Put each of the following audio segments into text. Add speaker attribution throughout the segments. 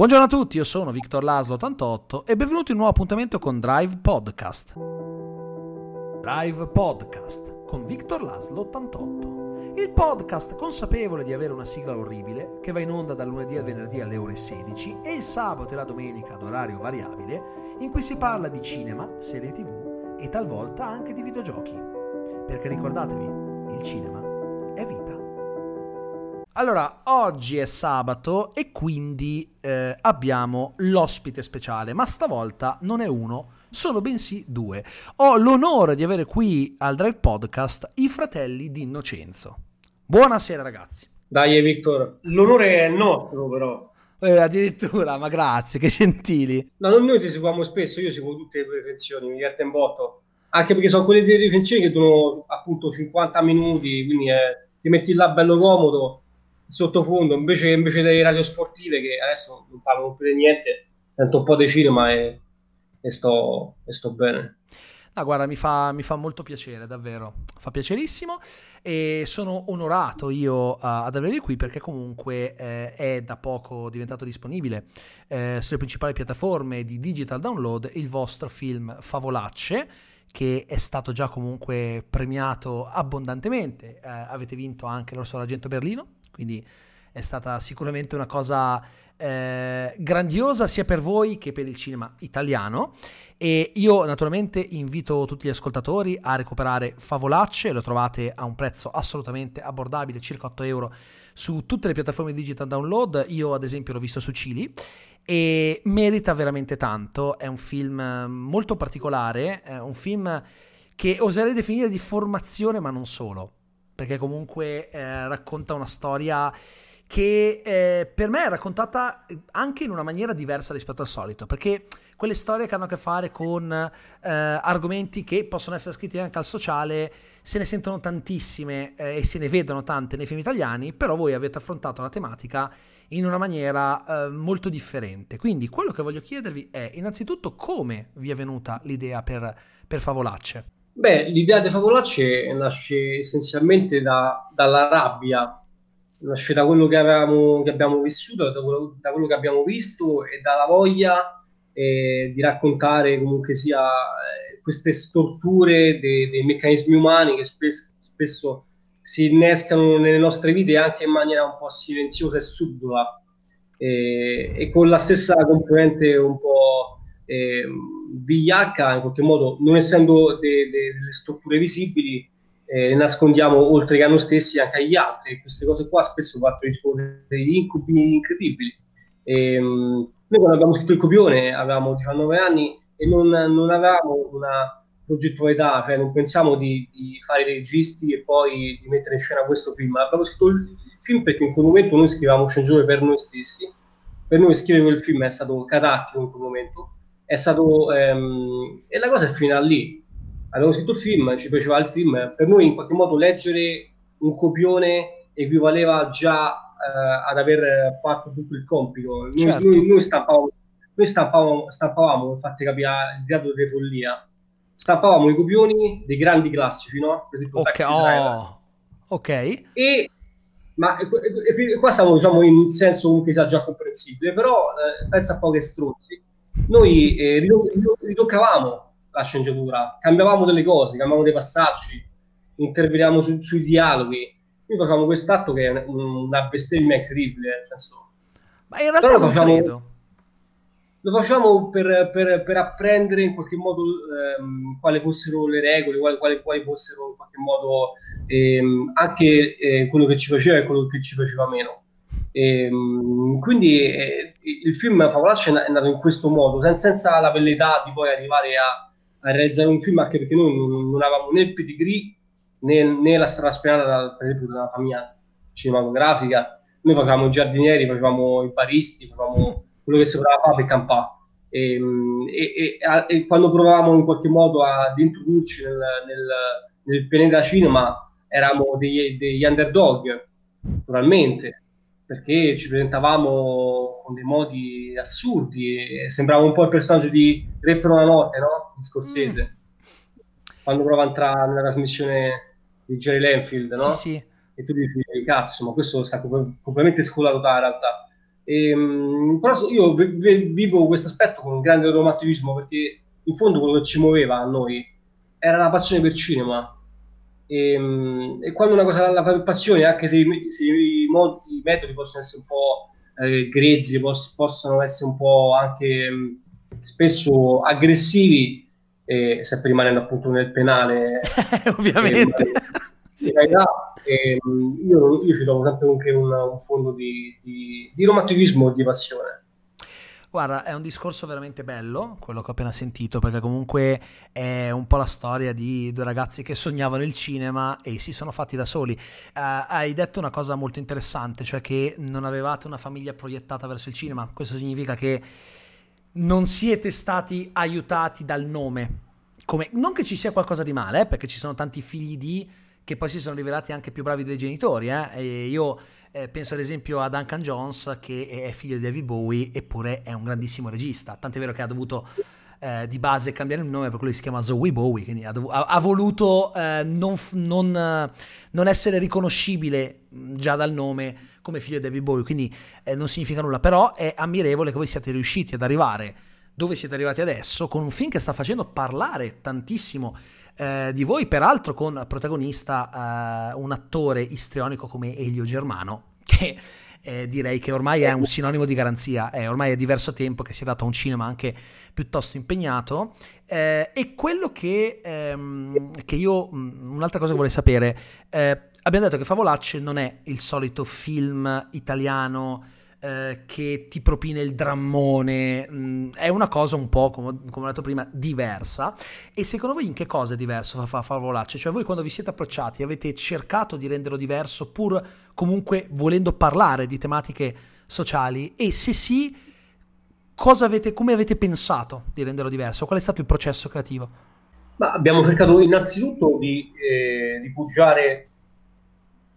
Speaker 1: Buongiorno a tutti, io sono Victor Laslo 88 e benvenuti in un nuovo appuntamento con Drive Podcast. Drive Podcast con Victor Laslo 88. Il podcast consapevole di avere una sigla orribile che va in onda dal lunedì al venerdì alle ore 16 e il sabato e la domenica ad orario variabile in cui si parla di cinema, serie tv e talvolta anche di videogiochi. Perché ricordatevi, il cinema. Allora, oggi è sabato e quindi eh, abbiamo l'ospite speciale, ma stavolta non è uno, sono bensì due. Ho l'onore di avere qui al Drive Podcast i fratelli di Innocenzo. Buonasera ragazzi.
Speaker 2: Dai Victor, l'onore è nostro però.
Speaker 1: Eh, addirittura, ma grazie, che gentili.
Speaker 2: No, noi ti seguiamo spesso, io seguo tutte le tue recensioni, mi diverte un botto. Anche perché sono quelle delle recensioni che durano appunto 50 minuti, quindi eh, ti metti là bello comodo sottofondo invece, invece delle radio sportive che adesso non parlo più di niente sento un po' di cinema e, e, sto, e sto bene
Speaker 1: No, guarda, mi fa, mi fa, molto piacere, davvero. Fa piacerissimo e sono onorato io uh, ad avervi qui perché comunque eh, è da poco diventato disponibile eh, sulle principali piattaforme di digital download il vostro film Favolacce che è stato già comunque premiato abbondantemente. Eh, avete vinto anche l'Orso d'Argento Berlino quindi è stata sicuramente una cosa eh, grandiosa sia per voi che per il cinema italiano. E io naturalmente invito tutti gli ascoltatori a recuperare Favolacce, lo trovate a un prezzo assolutamente abbordabile, circa 8 euro su tutte le piattaforme digital download, io ad esempio l'ho visto su Cili e merita veramente tanto, è un film molto particolare, è un film che oserei definire di formazione ma non solo, perché comunque eh, racconta una storia che eh, per me è raccontata anche in una maniera diversa rispetto al solito, perché quelle storie che hanno a che fare con eh, argomenti che possono essere scritti anche al sociale, se ne sentono tantissime eh, e se ne vedono tante nei film italiani, però voi avete affrontato la tematica in una maniera eh, molto differente. Quindi quello che voglio chiedervi è innanzitutto come vi è venuta l'idea per, per Favolacce.
Speaker 2: Beh, l'idea di Favolacce nasce essenzialmente da, dalla rabbia, nasce da quello che, avevamo, che abbiamo vissuto, da quello, da quello, che abbiamo visto e dalla voglia eh, di raccontare comunque sia eh, queste storture dei, dei, meccanismi umani che spesso, spesso, si innescano nelle nostre vite anche in maniera un po' silenziosa e subdola eh, e con la stessa componente un po' vigliacca, in qualche modo, non essendo de, de, delle strutture visibili, eh, nascondiamo oltre che a noi stessi anche agli altri. Queste cose qua spesso partono degli incubi incredibili. E, um, noi quando abbiamo scritto il copione avevamo 19 anni e non, non avevamo una progettualità, cioè non pensiamo di, di, fare i registi e poi di mettere in scena questo film. Abbiamo scritto il film perché in quel momento noi scrivevamo sceneggiature per noi stessi. Per noi scrivere quel film è stato catartico in quel momento è stato ehm, e la cosa è finita lì abbiamo scritto il film ci piaceva il film per noi in qualche modo leggere un copione equivaleva già eh, ad aver fatto tutto il compito noi, certo. noi, noi stampavamo noi stampavamo, stampavamo infatti capire il grado di follia stampavamo i copioni dei grandi classici no? per esempio
Speaker 1: ok, oh. ok
Speaker 2: e ma qua siamo diciamo in senso comunque già comprensibile però eh, pensa a poche stronzi noi eh, ritoccavamo la sceneggiatura, cambiavamo delle cose, cambiavamo dei passaggi, interveniamo su, sui dialoghi. Noi facciamo quest'atto che è una bestemmia incredibile, nel senso...
Speaker 1: Ma in realtà lo facciamo, credo.
Speaker 2: Lo facciamo per, per, per apprendere in qualche modo ehm, quali fossero le regole, quali, quali, quali fossero in qualche modo ehm, anche eh, quello che ci piaceva e quello che ci piaceva meno. E, ehm, quindi eh, il film Favolacci è nato in questo modo, senza, senza la velleità di poi arrivare a, a, realizzare un film, anche perché noi non, non avevamo né il pedigree né, né la strada spianata da, per esempio dalla famiglia cinematografica. Noi facevamo i giardinieri, facevamo i baristi, facevamo quello che poteva fare per campare. Ehm, e, e, e, quando provavamo in qualche modo ad introdurci nel, nel, nel pianeta cinema eravamo degli, degli underdog, naturalmente perché ci presentavamo con dei modi assurdi, sembrava un po' il personaggio di Re per una notte, no? Di Scorsese, mm. quando prova a entrare nella trasmissione di Jerry Lanfield, no?
Speaker 1: Sì, sì.
Speaker 2: E tu dici, cazzo, ma questo sta completamente scolato da realtà. E, ehm, però io vivo questo aspetto con un grande romanticismo perché in fondo quello che ci muoveva a noi era la passione per cinema. E, ehm, e quando una cosa la fa per passione, anche se, i, se i, modi, i, metodi possono essere un po' eh, grezzi, poss- possono essere un po' anche mh, spesso aggressivi, e sempre rimanendo appunto nel penale,
Speaker 1: ovviamente. E,
Speaker 2: sì. realtà, ehm, io, io, ci trovo sempre anche un, un fondo di, di, di romanticismo e di passione.
Speaker 1: Guarda, è un discorso veramente bello, quello che ho appena sentito, perché comunque è un po' la storia di due ragazzi che sognavano il cinema e si sono fatti da soli. Uh, hai detto una cosa molto interessante, cioè che non avevate una famiglia proiettata verso il cinema. Questo significa che non siete stati aiutati dal nome. Come, non che ci sia qualcosa di male, eh, perché ci sono tanti figli di che poi si sono rivelati anche più bravi dei genitori. Eh? io eh, penso ad esempio a Duncan Jones, che è figlio di David Bowie, eppure è un grandissimo regista. Tant'è vero che ha dovuto eh, di base cambiare il nome, per quello si chiama Zoe Bowie, quindi ha, dov- ha voluto eh, non, non, non, essere riconoscibile già dal nome come figlio di David Bowie, quindi eh, non significa nulla, però è ammirevole che voi siate riusciti ad arrivare dove siete arrivati adesso con un film che sta facendo parlare tantissimo eh, di voi, peraltro con protagonista eh, un attore istrionico come Elio Germano, che eh, direi che ormai è un sinonimo di garanzia, è ormai è diverso tempo che si è dato a un cinema anche piuttosto impegnato. Eh, e quello che, ehm, che, io, mm, un'altra cosa che vorrei sapere, eh, abbiamo detto che Favolacce non è il solito film italiano eh, che ti propine il drammone, mh, mm, è una cosa un po', come, come, ho detto prima, diversa. E secondo voi in che cosa è diverso fa, Favolacce? Cioè voi quando vi siete approcciati avete cercato di renderlo diverso pur comunque volendo parlare di tematiche sociali? E se sì, avete, come avete pensato di renderlo diverso? Qual è stato il processo creativo?
Speaker 2: Ma abbiamo cercato innanzitutto di eh, rifugiare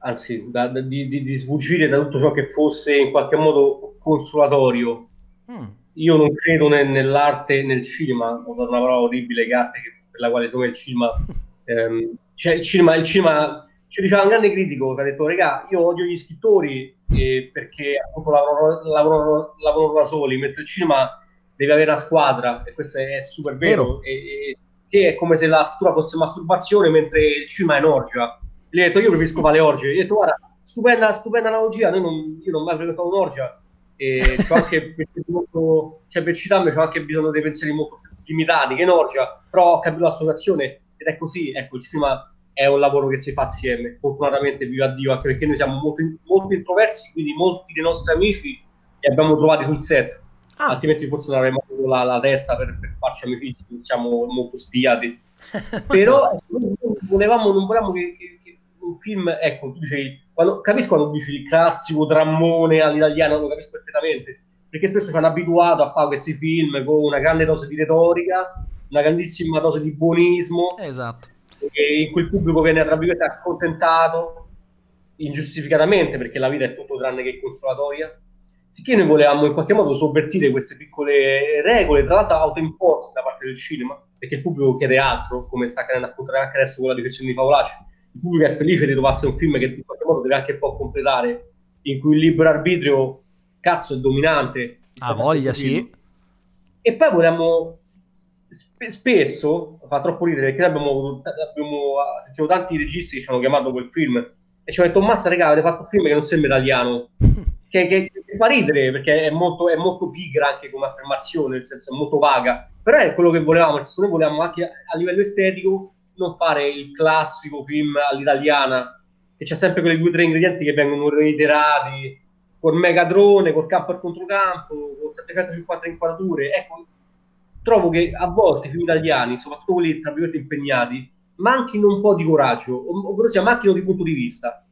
Speaker 2: anzi, da, da, di, di, sfuggire da tutto ciò che fosse in qualche modo consolatorio. Mm. Io non credo ne, nell'arte, nel cinema, ho usato una parola orribile, che arte, per la quale sono il cinema. Ehm, cioè il cinema, il cinema ci diceva un grande critico che ha detto, regà, io odio gli scrittori eh, perché appunto lavorano, lavorano, lavorano, da soli, mentre il cinema deve avere una squadra, e questo è, super vero, vero. E, e, è come se la scrittura fosse masturbazione mentre il cinema è in orgia gli ho detto io preferisco fare le orge. Gli ho detto guarda, stupenda, stupenda analogia, non, io non ho mai frequentato un'orgia e c'ho anche molto, cioè per citarmi c'ho anche bisogno dei pensieri molto più limitati che in orgia, però ho capito l'associazione ed è così, ecco, il cinema è un lavoro che si fa assieme, fortunatamente viva Dio, anche perché noi siamo molto, molto introversi, quindi molti dei nostri amici li abbiamo trovati sul set, ah. altrimenti forse non avremmo avuto la, la testa per, per farci amicizie, siamo molto spiati. Però non volevamo, non volevamo che, che un film, ecco, tu dicevi, quando, capisco quando dici il classico drammone all'italiano, lo capisco perfettamente, perché spesso ci hanno abituato a fare questi film con una grande dose di retorica, una grandissima dose di buonismo,
Speaker 1: esatto.
Speaker 2: in cui il pubblico viene, tra virgolette, accontentato ingiustificatamente, perché la vita è tutto tranne che consolatoria. Sicché noi volevamo in qualche modo sovvertire queste piccole regole, tra l'altro autoimposte da parte del cinema, perché il pubblico chiede altro, come sta accadendo appunto anche adesso con la direzione di Paolacci il pubblico è felice di trovarsi un film che in qualche modo deve anche un po' completare, in cui il libero arbitrio, cazzo, è dominante.
Speaker 1: Ha voglia, sì.
Speaker 2: E poi sp- spesso, fa troppo ridere, perché abbiamo, abbiamo sentito tanti registi che ci hanno chiamato quel film e ci hanno detto, massa regà, avete fatto un film che non sembra italiano. che, che, che, fa ridere perché è molto, è molto pigra anche come affermazione, nel senso è molto vaga, però è quello che volevamo, noi volevamo anche a livello estetico non fare il classico film all'italiana che c'è sempre quei due o tre ingredienti che vengono reiterati col megadrone, col campo al controcampo, con 750 inquadrature. Ecco, trovo che a volte i film italiani, soprattutto quelli tra virgolette impegnati, manchino un po' di coraggio, ovvero sia manchino di punto di vista.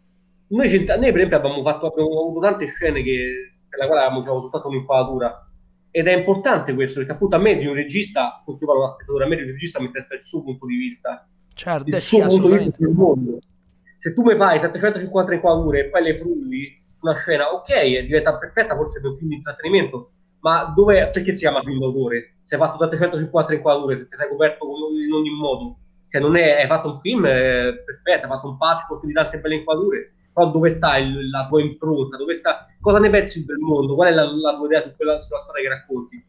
Speaker 2: Noi, noi per esempio abbiamo, fatto, abbiamo avuto tante scene che, per la quale avevamo diciamo, soltanto un'inquadratura ed è importante questo perché appunto a me di un regista, come uno spettatore, a me di un regista mi interessa il suo punto di vista.
Speaker 1: Certo, il suo sì, punto di vista del mondo.
Speaker 2: Se tu mi fai 750 inquadrature e poi le frulli una scena ok diventa perfetta forse per un film di intrattenimento ma dove, perché si chiama film d'autore? se hai fatto 750 inquadrature se ti sei coperto in ogni modo. Cioè non è, hai fatto un film eh, perfetto hai fatto un patchwork di tante belle inquadrature però dove sta il, la tua impronta, dove sta, cosa ne pensi del mondo, qual è la, la tua idea su quella, sulla storia che racconti.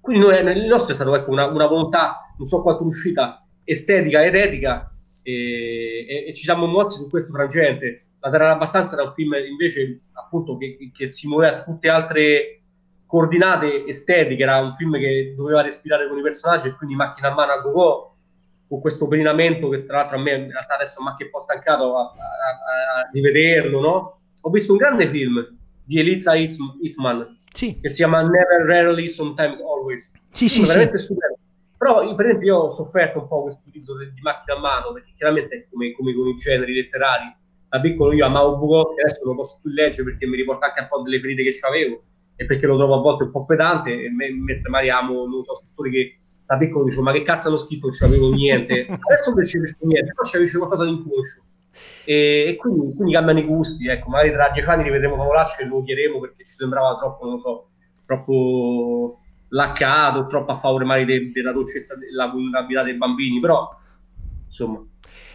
Speaker 2: Quindi noi, nel nostro è stata ecco, una, una, volontà, non so quanto riuscita, estetica ed etica, e, e, e, ci siamo mossi su questo frangente. La Terra abbastanza era un film invece appunto che, che si muoveva su tutte altre coordinate estetiche, era un film che doveva respirare con i personaggi e quindi macchina a mano a go con questo perinamento che tra l'altro a me in realtà adesso mi ha un po' stancato a, a, a, di vederlo, no? Ho visto un grande film di Elisa Hitman sì. che si chiama Never, Rarely, Sometimes, Always.
Speaker 1: Sì, sì, veramente
Speaker 2: sì. Super. Però, per esempio, io ho sofferto un po' questo utilizzo di, macchina a mano, perché chiaramente come, come con i generi letterari, da piccolo io amavo Bukowski, adesso non lo posso più leggere perché mi riporta anche un po' delle ferite che avevo e perché lo trovo a volte un po' pedante, e me, mentre magari amo, non so, scrittori che da piccolo dicevo ma che cazzo hanno scritto, non c'avevo niente, adesso non capisco niente, però c'avevo qualcosa di inconscio. E, e quindi, quindi, cambiano i gusti, ecco, magari tra dieci anni rivedremo Favolaccio e lo odieremo perché ci sembrava troppo, non so, troppo laccato, troppo a favore magari de, della dolcezza, della vulnerabilità dei bambini, però insomma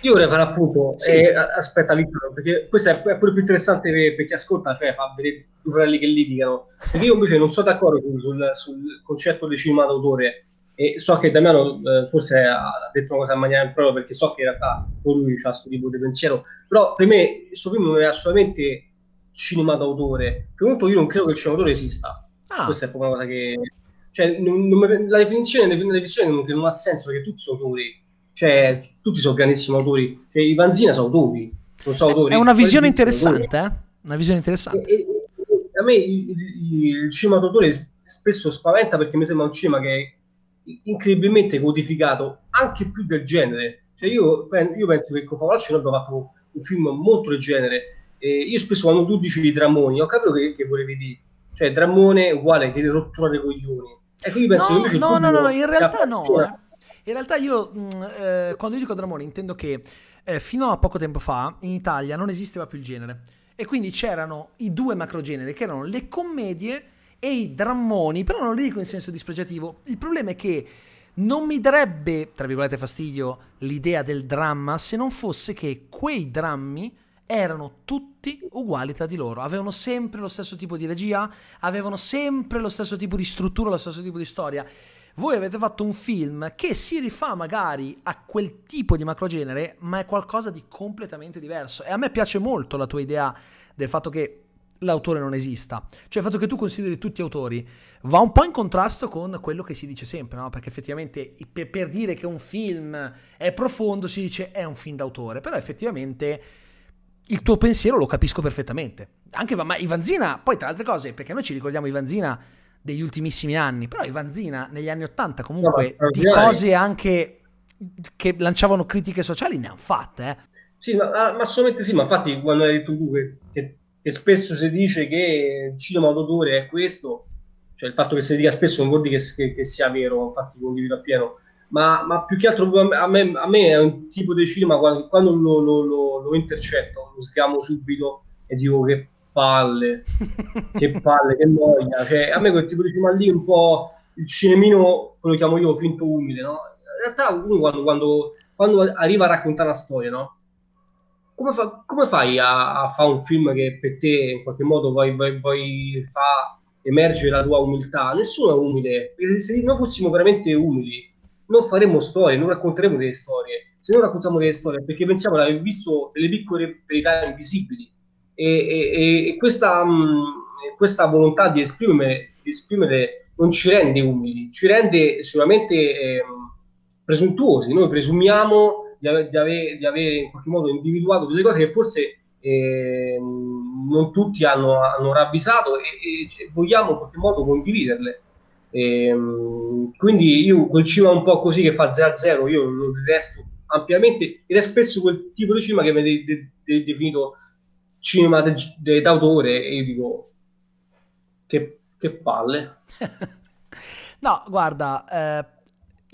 Speaker 2: io vorrei fare appunto, sì. eh, aspetta Vittorio, perché questo è, è, pure più interessante per, per chi ascolta, cioè fa vedere due fratelli che litigano, perché io invece non sono d'accordo sul, sul concetto di cinema d'autore e so che Damiano eh, forse ha detto una cosa in maniera impropria perché so che in realtà lui ha questo tipo di pensiero, però per me questo film non è assolutamente cinema d'autore, di tutto io non credo che il cinema d'autore esista, ah. questa è proprio una cosa che... Cioè, non, non, la definizione, la definizione non, non ha senso perché tutti sono autori cioè, tutti sono grandissimi autori. Cioè, I Vanzina sono autori. Non so autori.
Speaker 1: È una visione interessante, eh? Una visione interessante.
Speaker 2: E, e, a me il, il, il cinema d'autore spesso spaventa perché mi sembra un cinema che è incredibilmente codificato anche più del genere. Cioè, io, io penso che con Favolacci noi abbiamo fatto un film molto del genere. E io spesso quando tu dici di Dramoni, ho capito che, che volevi dire. Cioè, Dramone uguale che rottura dei coglioni. Ecco, io penso
Speaker 1: no,
Speaker 2: che
Speaker 1: no, no, no, no, in realtà no. Eh. In realtà io, mh, mm, eh, quando io dico Dramone, intendo che eh, fino a poco tempo fa in Italia non esisteva più il genere. E quindi c'erano i due macrogeneri, che erano le commedie e i drammoni, però non li dico in senso dispregiativo. Il problema è che non mi darebbe, tra virgolette, fastidio l'idea del dramma se non fosse che quei drammi erano tutti uguali tra di loro, avevano sempre lo stesso tipo di regia, avevano sempre lo stesso tipo di struttura, lo stesso tipo di storia voi avete fatto un film che si rifà magari a quel tipo di macrogenere, ma è qualcosa di completamente diverso. E a me piace molto la tua idea del fatto che l'autore non esista. Cioè il fatto che tu consideri tutti autori va un po' in contrasto con quello che si dice sempre, no? Perché effettivamente per, dire che un film è profondo si dice è un film d'autore, però effettivamente il tuo pensiero lo capisco perfettamente. Anche ma Ivanzina, poi tra altre cose, perché noi ci ricordiamo Ivanzina degli ultimissimi anni, però Ivanzina negli anni Ottanta comunque no, di cose anche che lanciavano critiche sociali ne hanno fatte. Eh.
Speaker 2: Sì, ma, ma, assolutamente sì, ma infatti quando hai detto tu che, che, che spesso si dice che il cinema d'autore è questo, cioè il fatto che si dica spesso non vuol dire che, che, che sia vero, infatti condivido appieno, ma, ma, più che altro a me, a me, è un tipo di cinema quando, quando lo, lo, lo, lo intercetto, lo sgamo subito e dico che palle, che palle, che noia. Cioè, a me quel tipo di cinema lì un po' il cinemino, quello che chiamo io, finto umile, no? In realtà uno quando, quando, quando arriva a raccontare una storia, no? Come, fa, come fai a, a, fare un film che per te in qualche modo vuoi, vuoi, vuoi fa emergere la tua umiltà? Nessuno è umile, se noi fossimo veramente umili non faremmo storie, non racconteremo delle storie. Se non raccontiamo delle storie perché pensiamo di aver visto delle piccole verità invisibili e, e, e questa, mh, mm, questa, volontà di esprimere, di esprimere, non ci rende umili, ci rende sicuramente eh, presuntuosi. Noi presumiamo di, ave, di, ave, di, avere in qualche modo individuato delle cose che forse eh, non tutti hanno, hanno ravvisato e, e, vogliamo in qualche modo condividerle. E, ehm, quindi io quel cinema un po' così che fa 0 a 0 io lo detesto ampiamente ed è spesso quel tipo di cinema che viene de- de- definito cinema d'autore e io dico che, che palle.
Speaker 1: no, guarda, eh,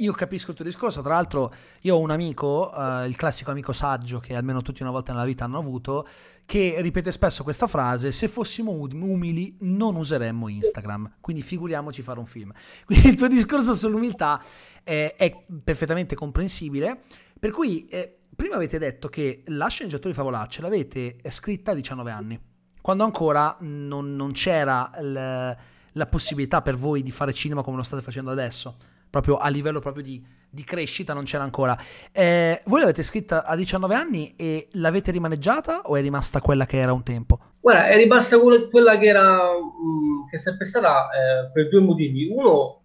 Speaker 1: io capisco il tuo discorso, tra l'altro io ho un amico, eh, il classico amico saggio che almeno tutti una volta nella vita hanno avuto, che ripete spesso questa frase, se fossimo umili non useremmo Instagram, quindi figuriamoci fare un film. Quindi il tuo discorso sull'umiltà è, è perfettamente comprensibile, per cui... Eh, prima avete detto che la sceneggiatura di Favolacce l'avete scritta a 19 anni, quando ancora non, non c'era l, la possibilità per voi di fare cinema come lo state facendo adesso, proprio a livello proprio di, di crescita non c'era ancora. Eh, voi l'avete scritta a 19 anni e l'avete rimaneggiata o è rimasta quella che era un tempo?
Speaker 2: Guarda, è rimasta quella che era, mh, che è sempre stata eh, per due motivi. Uno,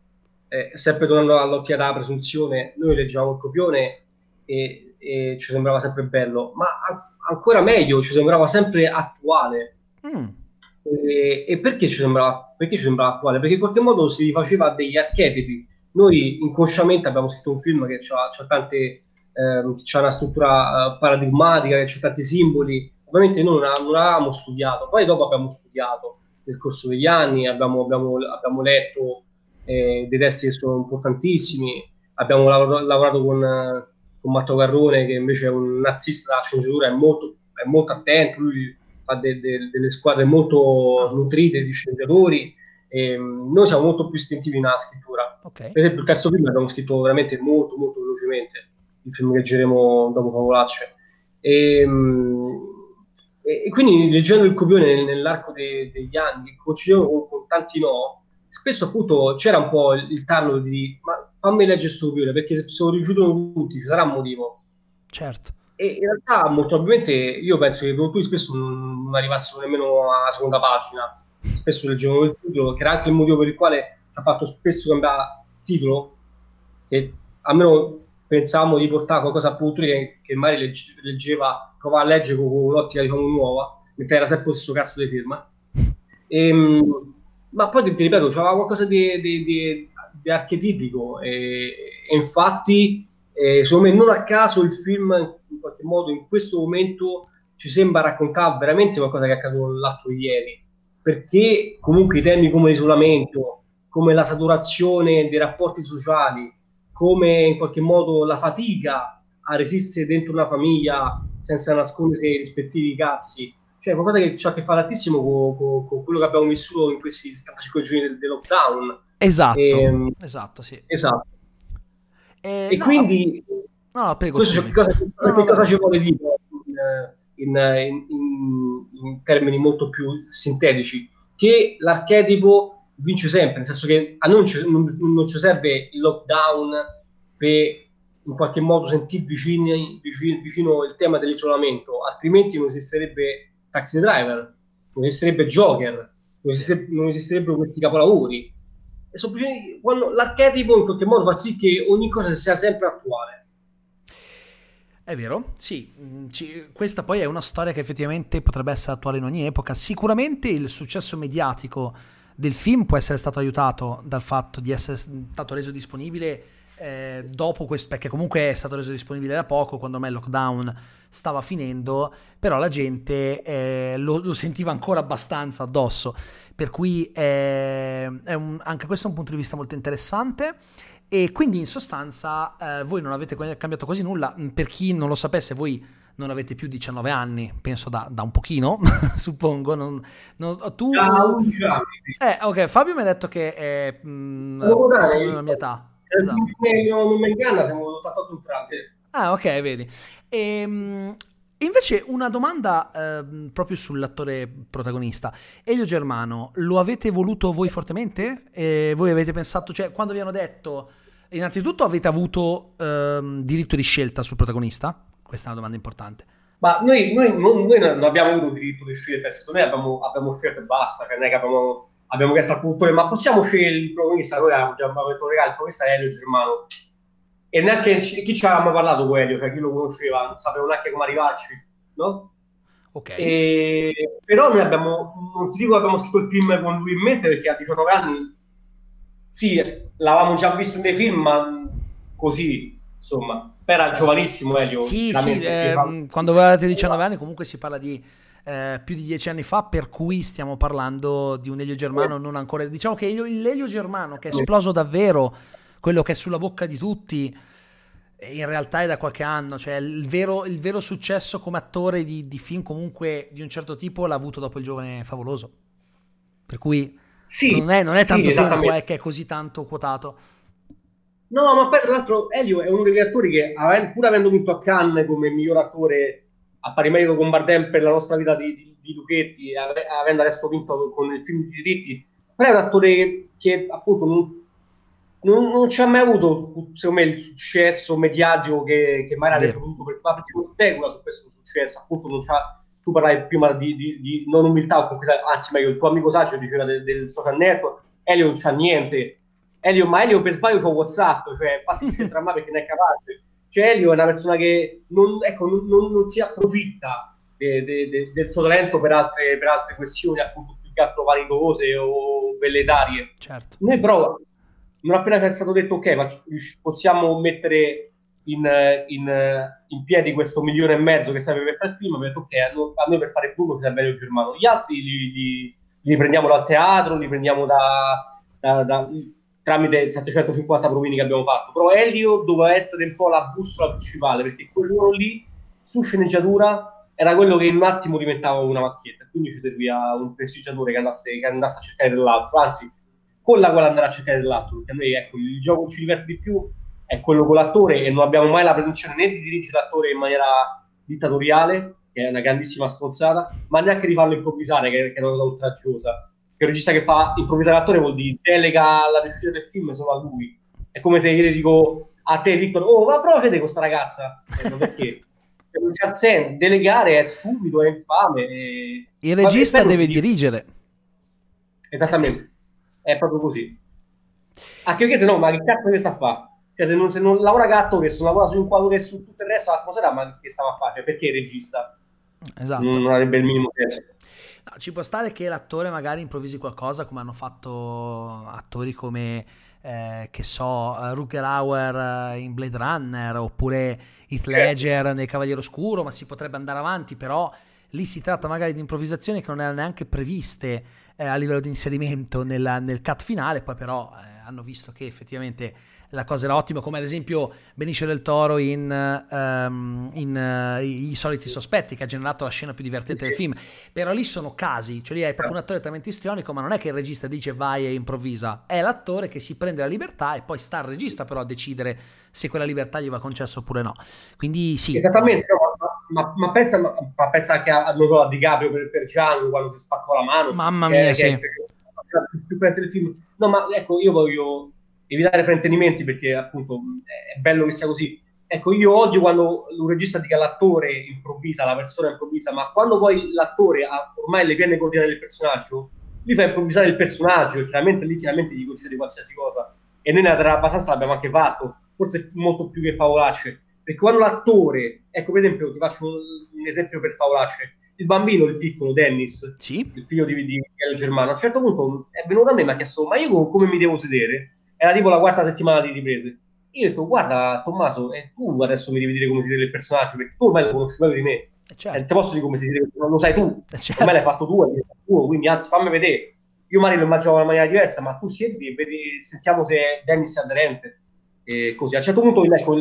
Speaker 2: eh, sempre tornando all'occhiata della presunzione, noi leggevamo il copione e, e ci sembrava sempre bello, ma a- ancora meglio, ci sembrava sempre attuale. Mm. E, e perché, ci sembrava, perché ci sembrava attuale? Perché in qualche modo si rifaceva degli archetipi. Noi inconsciamente abbiamo scritto un film che ha tante, eh, c'ha una struttura uh, paradigmatica, c'ha tanti simboli. Ovviamente noi non, non avevamo studiato, poi dopo abbiamo studiato nel corso degli anni, abbiamo, abbiamo, abbiamo letto eh, dei testi che sono importantissimi. Abbiamo lavorato, lavorato con, con Matteo Carrone, che invece è un nazista della sceneggiatura, è molto, è molto attento, lui fa de, de, delle squadre molto nutrite di sceneggiatori. E, noi siamo molto più istintivi nella scrittura. Okay. Per esempio, il terzo film l'abbiamo scritto veramente molto, molto velocemente. Il film che gireremo dopo Favolacce. E, e, e, quindi leggendo il copione nell'arco de, degli anni, coincidevo con, con tanti no, spesso appunto c'era un po' il, il tarlo di ma fammi leggere questo copione perché se sono rifiutano tutti ci sarà un motivo
Speaker 1: certo
Speaker 2: e in realtà molto probabilmente io penso che i produttori spesso non, non arrivassero nemmeno alla seconda pagina spesso leggevano il titolo che era anche il motivo per il quale ha fatto spesso cambiare titolo che almeno pensavamo di portare qualcosa a che, che magari legge, leggeva provava a leggere con, l'ottica diciamo nuova mentre era sempre lo stesso cazzo di firma e, ehm, ma poi ti ripeto, c'era qualcosa di, di, di, di archetipico e, e infatti eh, secondo me non a caso il film in qualche modo in questo momento ci sembra raccontare veramente qualcosa che è accaduto l'altro ieri perché comunque i temi come l'isolamento come la saturazione dei rapporti sociali come in qualche modo la fatica a resistere dentro una famiglia senza nascondersi i rispettivi cazzi cioè qualcosa che ha a che fare tantissimo con, con, con, quello che abbiamo vissuto in questi 75 giorni del, del lockdown.
Speaker 1: Esatto, e, ehm, esatto, sì.
Speaker 2: Esatto. E, e no, quindi,
Speaker 1: no, no, prego,
Speaker 2: questo che cosa, no, che cosa ci vuole dire in, in, in, in, termini molto più sintetici? Che l'archetipo vince sempre, nel senso che a noi non ci, non, ci serve il lockdown per in qualche modo sentire vicino, vicino, vicino il tema dell'isolamento, altrimenti non esisterebbe Taxi Driver, non esisterebbe Joker, non, esisterebbe, non esisterebbero questi capolavori. Quando l'archetipo in qualche modo fa sì che ogni cosa sia sempre attuale.
Speaker 1: È vero, sì, mm, ci, questa poi è una storia che effettivamente potrebbe essere attuale in ogni epoca. Sicuramente il successo mediatico del film può essere stato aiutato dal fatto di essere stato reso disponibile eh, dopo questo, perché comunque è stato reso disponibile da poco, quando me il lockdown stava finendo, però la gente eh, lo, lo, sentiva ancora abbastanza addosso, per cui eh, un, anche questo è un punto di vista molto interessante. E quindi in sostanza eh, voi non avete cambiato quasi nulla, per chi non lo sapesse voi non avete più 19 anni, penso da, da un pochino, suppongo. Non, non, tu... Eh, ok, Fabio mi ha detto che è mh, la mia età.
Speaker 2: Esatto. Non mi inganna, siamo 88 entrambi.
Speaker 1: Ah, ok, vedi. E, ehm, invece una domanda eh, proprio sull'attore protagonista. Elio Germano, lo avete voluto voi fortemente? E voi avete pensato, cioè quando vi hanno detto, innanzitutto avete avuto eh, diritto di scelta sul protagonista? Questa è una domanda importante.
Speaker 2: Ma noi, noi, non, noi non abbiamo avuto diritto di scelta, noi abbiamo, abbiamo scelto e basta, non è abbiamo, abbiamo chiesto al produttore, ma possiamo scegliere il protagonista? Noi abbiamo già detto, il protagonista è Elio Germano e neanche chi ci aveva mai parlato con Elio, cioè chi lo conosceva, non sapeva neanche come arrivarci, no?
Speaker 1: Ok.
Speaker 2: E, però noi abbiamo, non ti dico che abbiamo scritto il film con lui in mente perché a 19 anni, sì, l'avevamo già visto nei film, ma così, insomma, era giovanissimo Elio.
Speaker 1: Sì, sì, eh, quando avevate 19 anni comunque si parla di eh, più di dieci anni fa, per cui stiamo parlando di un Elio Germano non ancora... Diciamo che l'Elio Germano che è esploso davvero quello che è sulla bocca di tutti in realtà è da qualche anno, cioè il vero, il vero successo come attore di, di, film comunque di un certo tipo l'ha avuto dopo il giovane favoloso. Per cui sì, non, è, non è tanto sì, tempo eh, che è così tanto quotato.
Speaker 2: No, ma poi tra l'altro Elio è uno degli attori che, pur avendo vinto a Cannes come miglior attore a pari merito con Bardem per la nostra vita di, di, di Luchetti, avendo adesso vinto con il film di diritti, però è un attore che appunto non, non, non ci ha mai avuto, secondo me, il successo mediatico che, che magari avrebbe potuto per perché non specula su questo successo, appunto non c'ha tu parlavi prima di, di, di non umiltà, o comunque, anzi meglio, il tuo amico saggio diceva del, del social network, Elio non c'ha niente, Elio, ma Elio per sbaglio c'ha Whatsapp, cioè infatti c'entra mai perché non è capace, cioè Elio è una persona che non, ecco, non, non, non si approfitta de, de, de, del suo talento per altre, per altre questioni appunto più che altro vanitose o velletarie.
Speaker 1: Certo.
Speaker 2: Noi però non appena è stato detto ok, possiamo mettere in, in, in, piedi questo milione e mezzo che serve per fare il film, abbiamo detto ok, a noi, a noi per fare Bruno ci serve Elio Germano. Gli altri li, li, li, prendiamo dal teatro, li prendiamo da, da, da, tramite 750 provini che abbiamo fatto. Però Elio doveva essere un po' la bussola principale, perché quel ruolo lì, su sceneggiatura, era quello che in un attimo diventava una macchietta, quindi ci serviva un prestigiatore che andasse, che andasse a cercare dell'altro, anzi, con la quale andare a cercare dell'altro, perché a noi ecco, il gioco che ci diverte di più è quello con l'attore e non abbiamo mai la presunzione né di dirigere l'attore in maniera dittatoriale, che è una grandissima stronzata, ma neanche di farlo improvvisare, che, che è una cosa oltraggiosa. Che un regista che fa improvvisare l'attore vuol dire delega la riuscita del film solo a lui. È come se io le dico a te, Victor, oh, ma prova a vedere questa ragazza. Eh, perché? non c'è senso, delegare è stupido, è infame. È...
Speaker 1: Il regista deve di... dirigere.
Speaker 2: Esattamente, è proprio così. Anche perché se no, ma che cazzo che sta a fare? Cioè, se non, se non lavora gatto, che se non lavora su un quadro che su tutto il resto, cosa sarà? Ma che stava a fare? Cioè, perché il regista?
Speaker 1: Esatto.
Speaker 2: Non, non avrebbe il minimo senso.
Speaker 1: No, ci può stare che l'attore magari improvvisi qualcosa, come hanno fatto attori come, eh, che so, Rutger Hauer in Blade Runner, oppure Heath. Ledger certo. nel Cavaliere Oscuro, ma si potrebbe andare avanti, però lì si tratta magari di improvvisazioni che non erano neanche previste eh, a livello di inserimento nella, nel cut finale, poi però eh, hanno visto che effettivamente la cosa era ottima, come ad esempio Benicio del Toro in, um, in uh, I soliti sospetti, che ha generato la scena più divertente del film. Però lì sono casi, cioè lì hai proprio un attore talmente istrionico, ma non è che il regista dice vai e improvvisa, è l'attore che si prende la libertà e poi sta al regista però a decidere se quella libertà gli va concessa oppure no. Quindi sì.
Speaker 2: Esattamente, ma, ma, ma, pensa, ma, pensa, anche a, so, a Di Gabrio per, per Gianni quando si spaccò la mano.
Speaker 1: Mamma mia, che, sì. Che,
Speaker 2: che, no, ma ecco, io voglio evitare fraintendimenti perché appunto è bello che sia così. Ecco, io odio quando un regista dica l'attore improvvisa, la persona improvvisa, ma quando poi l'attore ha ormai le piene coordinate del personaggio, lui fa improvvisare il personaggio e chiaramente lì chiaramente gli concede qualsiasi cosa. E noi nella terra abbastanza l'abbiamo anche fatto, forse molto più che favolacce. Perché quando l'attore, ecco per esempio, ti faccio un, esempio per favolacce, il bambino, il piccolo Dennis,
Speaker 1: sì.
Speaker 2: il figlio di, di, di Germano, a un certo punto è venuto a me e mi ha chiesto, ma io come mi devo sedere? era tipo la quarta settimana di riprese. Io ho detto, guarda Tommaso, e tu adesso mi devi dire come si deve il personaggio, perché tu ormai lo conosci meglio di me. Eh, certo. E te posso dire come si deve, non lo sai tu, eh, certo. ormai l'hai fatto tu, tu, quindi anzi fammi vedere. Io magari lo immagino in una maniera diversa, ma tu siedi e vedi, sentiamo se Dennis è aderente. E così. A un certo punto ecco,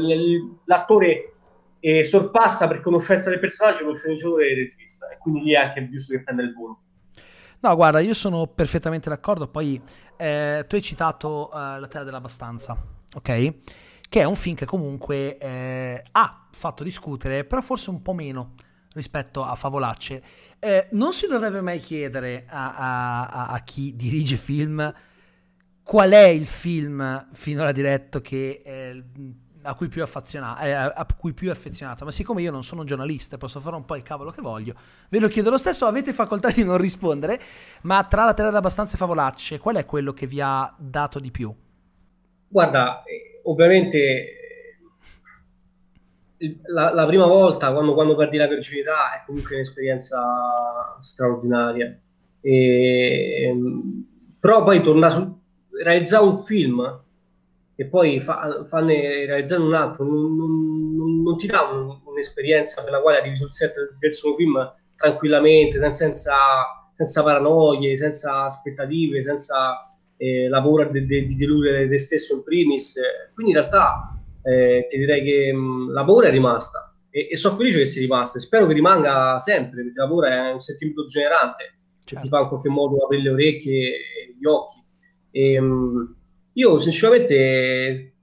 Speaker 2: l'attore eh, sorpassa per conoscenza del personaggio lo sceneggiatore e il regista, e quindi lì è anche giusto che prenda il volo.
Speaker 1: No, guarda, io sono perfettamente d'accordo. Poi eh, tu hai citato uh, La Terra dell'Abbastanza, ok? Che è un film che comunque eh, ha fatto discutere, però forse un po' meno rispetto a Favolacce. Eh, non si dovrebbe mai chiedere a, a, a, chi dirige film qual è il film finora diretto che eh, a cui, eh, a cui più affezionato, ma siccome io non sono un giornalista e posso fare un po' il cavolo che voglio, ve lo chiedo lo stesso, avete facoltà di non rispondere, ma tra la terra abbastanza e favolacce, qual è quello che vi ha dato di più?
Speaker 2: Guarda, eh, ovviamente la, la, prima volta quando, quando perdi la virginità è comunque un'esperienza straordinaria. E, ehm, però poi tornare su realizzare un film e poi fa, fanne realizzare un altro, non, non, non ti dà un, un'esperienza per la quale arrivi sul set del suo film tranquillamente, senza, senza paranoie, senza aspettative, senza eh, lavoro de, de, di deludere te stesso in primis. Quindi in realtà eh, ti direi che mh, la paura è rimasta e, e, sono felice che sia rimasta. Spero che rimanga sempre perché la paura è un sentimento generante certo. ti fa in qualche modo aprire le orecchie e gli occhi. E, mh, io sinceramente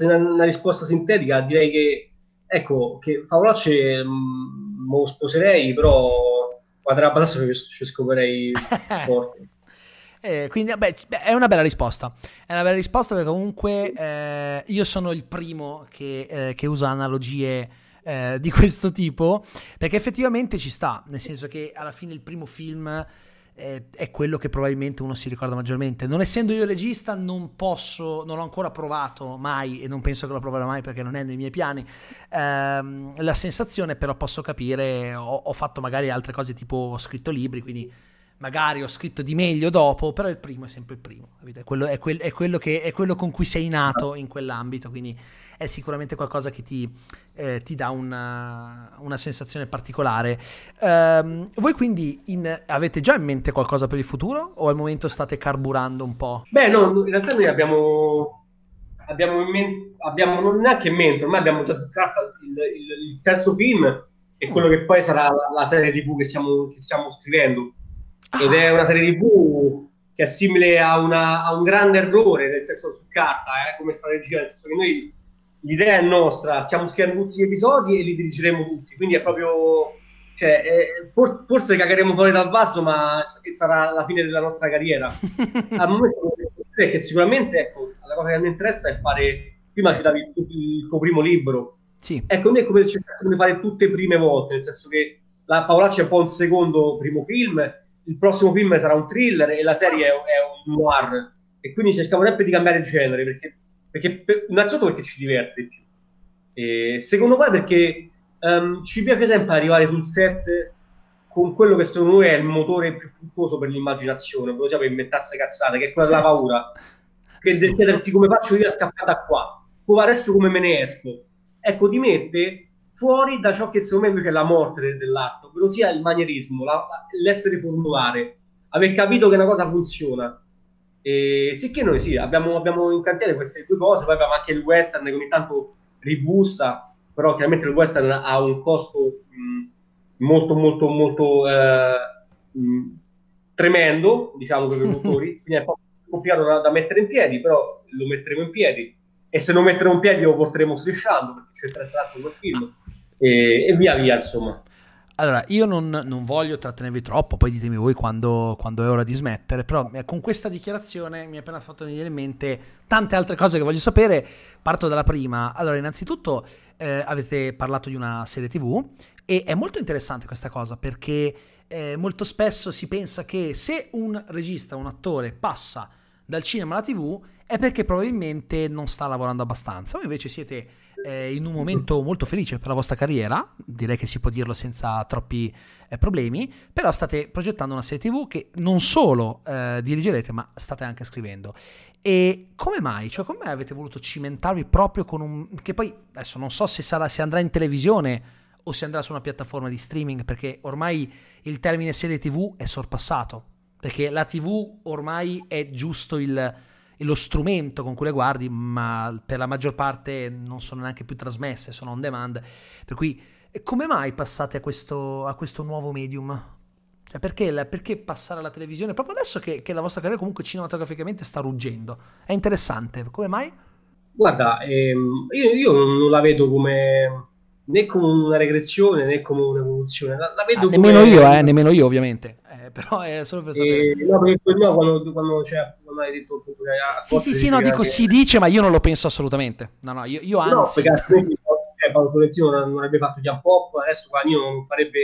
Speaker 2: una, una risposta sintetica, direi che ecco che Favolacce mm, lo sposerei, però quadra basso ci scoperei forte.
Speaker 1: Eh, quindi vabbè, è una bella risposta. È una bella risposta perché comunque eh, io sono il primo che, eh, che usa analogie eh, di questo tipo perché effettivamente ci sta, nel senso che alla fine il primo film è quello che probabilmente uno si ricorda maggiormente. Non essendo io regista, non posso, non ho ancora provato mai e non penso che lo proverò mai perché non è nei miei piani. Ehm, la sensazione, però, posso capire. Ho, ho, fatto magari altre cose tipo ho scritto libri, quindi magari ho scritto di meglio dopo, però il primo è sempre il primo. È quello, è, quel, è, quello che, è quello con cui sei nato in quell'ambito, quindi è sicuramente qualcosa che ti, eh, ti dà una, una, sensazione particolare. Um, voi quindi in, avete già in mente qualcosa per il futuro o al momento state carburando un po'?
Speaker 2: Beh, no, in realtà noi abbiamo, abbiamo, in mente, abbiamo non neanche in mente, ormai abbiamo già scartato il, il, il, terzo film e quello che poi sarà la, la serie TV che stiamo, che stiamo scrivendo. Ed è una serie TV che è simile a, una, a un grande errore, nel senso su carta, eh, come strategia, nel senso che noi l'idea è nostra, stiamo scrivendo tutti gli episodi e li dirigeremo tutti, quindi è proprio, cioè, eh, forse, forse cagheremo fuori dal vaso, ma sarà la fine della nostra carriera. Al momento che sicuramente, ecco, la cosa che mi interessa è fare, prima citavi il, il tuo primo libro,
Speaker 1: sì.
Speaker 2: ecco, noi è come se cercassimo di fare tutte le prime volte, nel senso che la Paolaccia è un po' un secondo primo film, il prossimo film sarà un thriller e la serie è, è un noir, e quindi cerchiamo sempre di cambiare genere, perché perché, per, innanzitutto perché ci diverte di più. E secondo me perché um, ci piace sempre arrivare sul set con quello che secondo noi è il motore più fruttuoso per l'immaginazione, quello sia per inventarsi cazzate, che è quella della paura. che del chiederti come faccio io a scappare da qua, come adesso come me ne esco. Ecco, ti mette fuori da ciò che secondo me invece è la morte dell'atto, ovvero sia il manierismo, la, l'essere formulare, aver capito che una cosa funziona. E sì che noi sì, abbiamo, abbiamo in cantiere queste due cose, poi abbiamo anche il western che ogni tanto ribussa, però chiaramente il western ha un costo mh, molto molto molto eh, mh, tremendo, diciamo per i produttori, quindi è un po' complicato da, da, mettere in piedi, però lo metteremo in piedi. E se non metteremo in piedi lo porteremo strisciando perché ci interessa tanto quel film e, e via via insomma.
Speaker 1: Allora, io non, non, voglio trattenervi troppo, poi ditemi voi quando, quando, è ora di smettere, però eh, con questa dichiarazione mi è appena fatto venire in mente tante altre cose che voglio sapere. Parto dalla prima. Allora, innanzitutto eh, avete parlato di una serie TV e è molto interessante questa cosa perché eh, molto spesso si pensa che se un regista, un attore passa dal cinema alla TV è perché probabilmente non sta lavorando abbastanza. Voi invece siete in un momento molto felice per la vostra carriera, direi che si può dirlo senza troppi eh, problemi, però state progettando una serie TV che non solo eh, dirigerete, ma state anche scrivendo. E come mai? Cioè, come mai avete voluto cimentarvi proprio con un... che poi adesso non so se, sarà, se andrà in televisione o se andrà su una piattaforma di streaming, perché ormai il termine serie TV è sorpassato, perché la TV ormai è giusto il lo strumento con cui le guardi, ma per la maggior parte non sono neanche più trasmesse, sono on demand. Per cui, come mai passate a questo, a questo nuovo medium? Cioè, perché, perché, passare alla televisione proprio adesso che, che, la vostra carriera comunque cinematograficamente sta ruggendo? È interessante, come mai?
Speaker 2: Guarda, ehm, io, io non la vedo come né come una regressione né come un'evoluzione. La, la vedo
Speaker 1: ah, nemmeno
Speaker 2: come...
Speaker 1: io, eh, nemmeno io ovviamente. Eh, però è solo per sapere.
Speaker 2: Eh, no, perché no, quando, quando, cioè, quando hai detto appunto che
Speaker 1: Sì, sì, sì, no, dico che... si dice, ma io non lo penso assolutamente. No, no, io, io anzi...
Speaker 2: No, perché cioè, Paolo Florentino non, non avrebbe fatto Jump Pop, adesso Guagnino non farebbe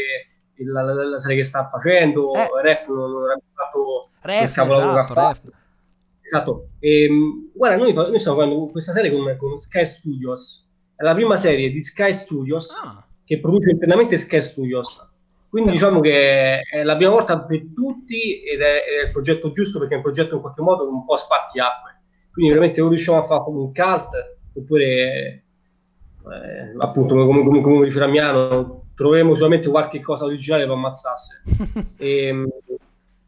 Speaker 2: la, la, la, serie che sta facendo, eh. Ref non, non avrebbe fatto
Speaker 1: Ref, esatto, Ref.
Speaker 2: Esatto. E, ehm, guarda, noi, noi, stiamo facendo questa serie con, con Sky Studios, è la prima serie di Sky Studios ah. che produce internamente Sky Studios quindi diciamo che è la prima volta per tutti ed è, è, il progetto giusto perché è un progetto in qualche modo un po' spartiacque. Quindi veramente o riusciamo a fare come un cult oppure eh, appunto come, come, come dice Damiano troveremo solamente qualche cosa originale per ammazzasse. e, ehm,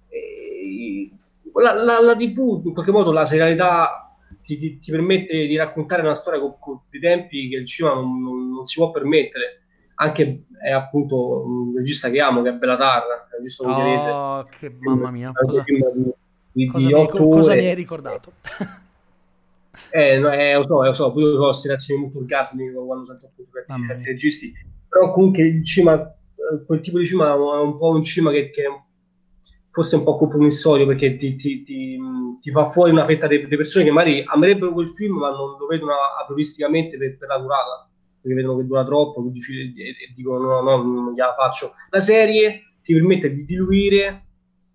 Speaker 2: e, la, la, la, TV in qualche modo la serialità ti, ti, ti, permette di raccontare una storia con, con dei tempi che il cinema non, non, non si può permettere anche è appunto un regista che amo che è Bellatar un regista ungherese.
Speaker 1: oh, che mamma mia cosa, di, cosa, di mi, cosa mi hai ricordato?
Speaker 2: Eh, no, eh, lo so, lo so, io ho situazioni molto orgasmiche quando sento appunto i registi, però comunque il cinema, eh, quel tipo di cinema è un po' un cinema che, che forse è un po' compromissorio perché ti, ti, ti, ti fa fuori una fetta di, persone che magari amerebbero quel film ma non lo vedono approvisticamente per, per la durata, perché vedono che dura troppo e, e dicono no, no, non gliela faccio. La serie ti permette di diluire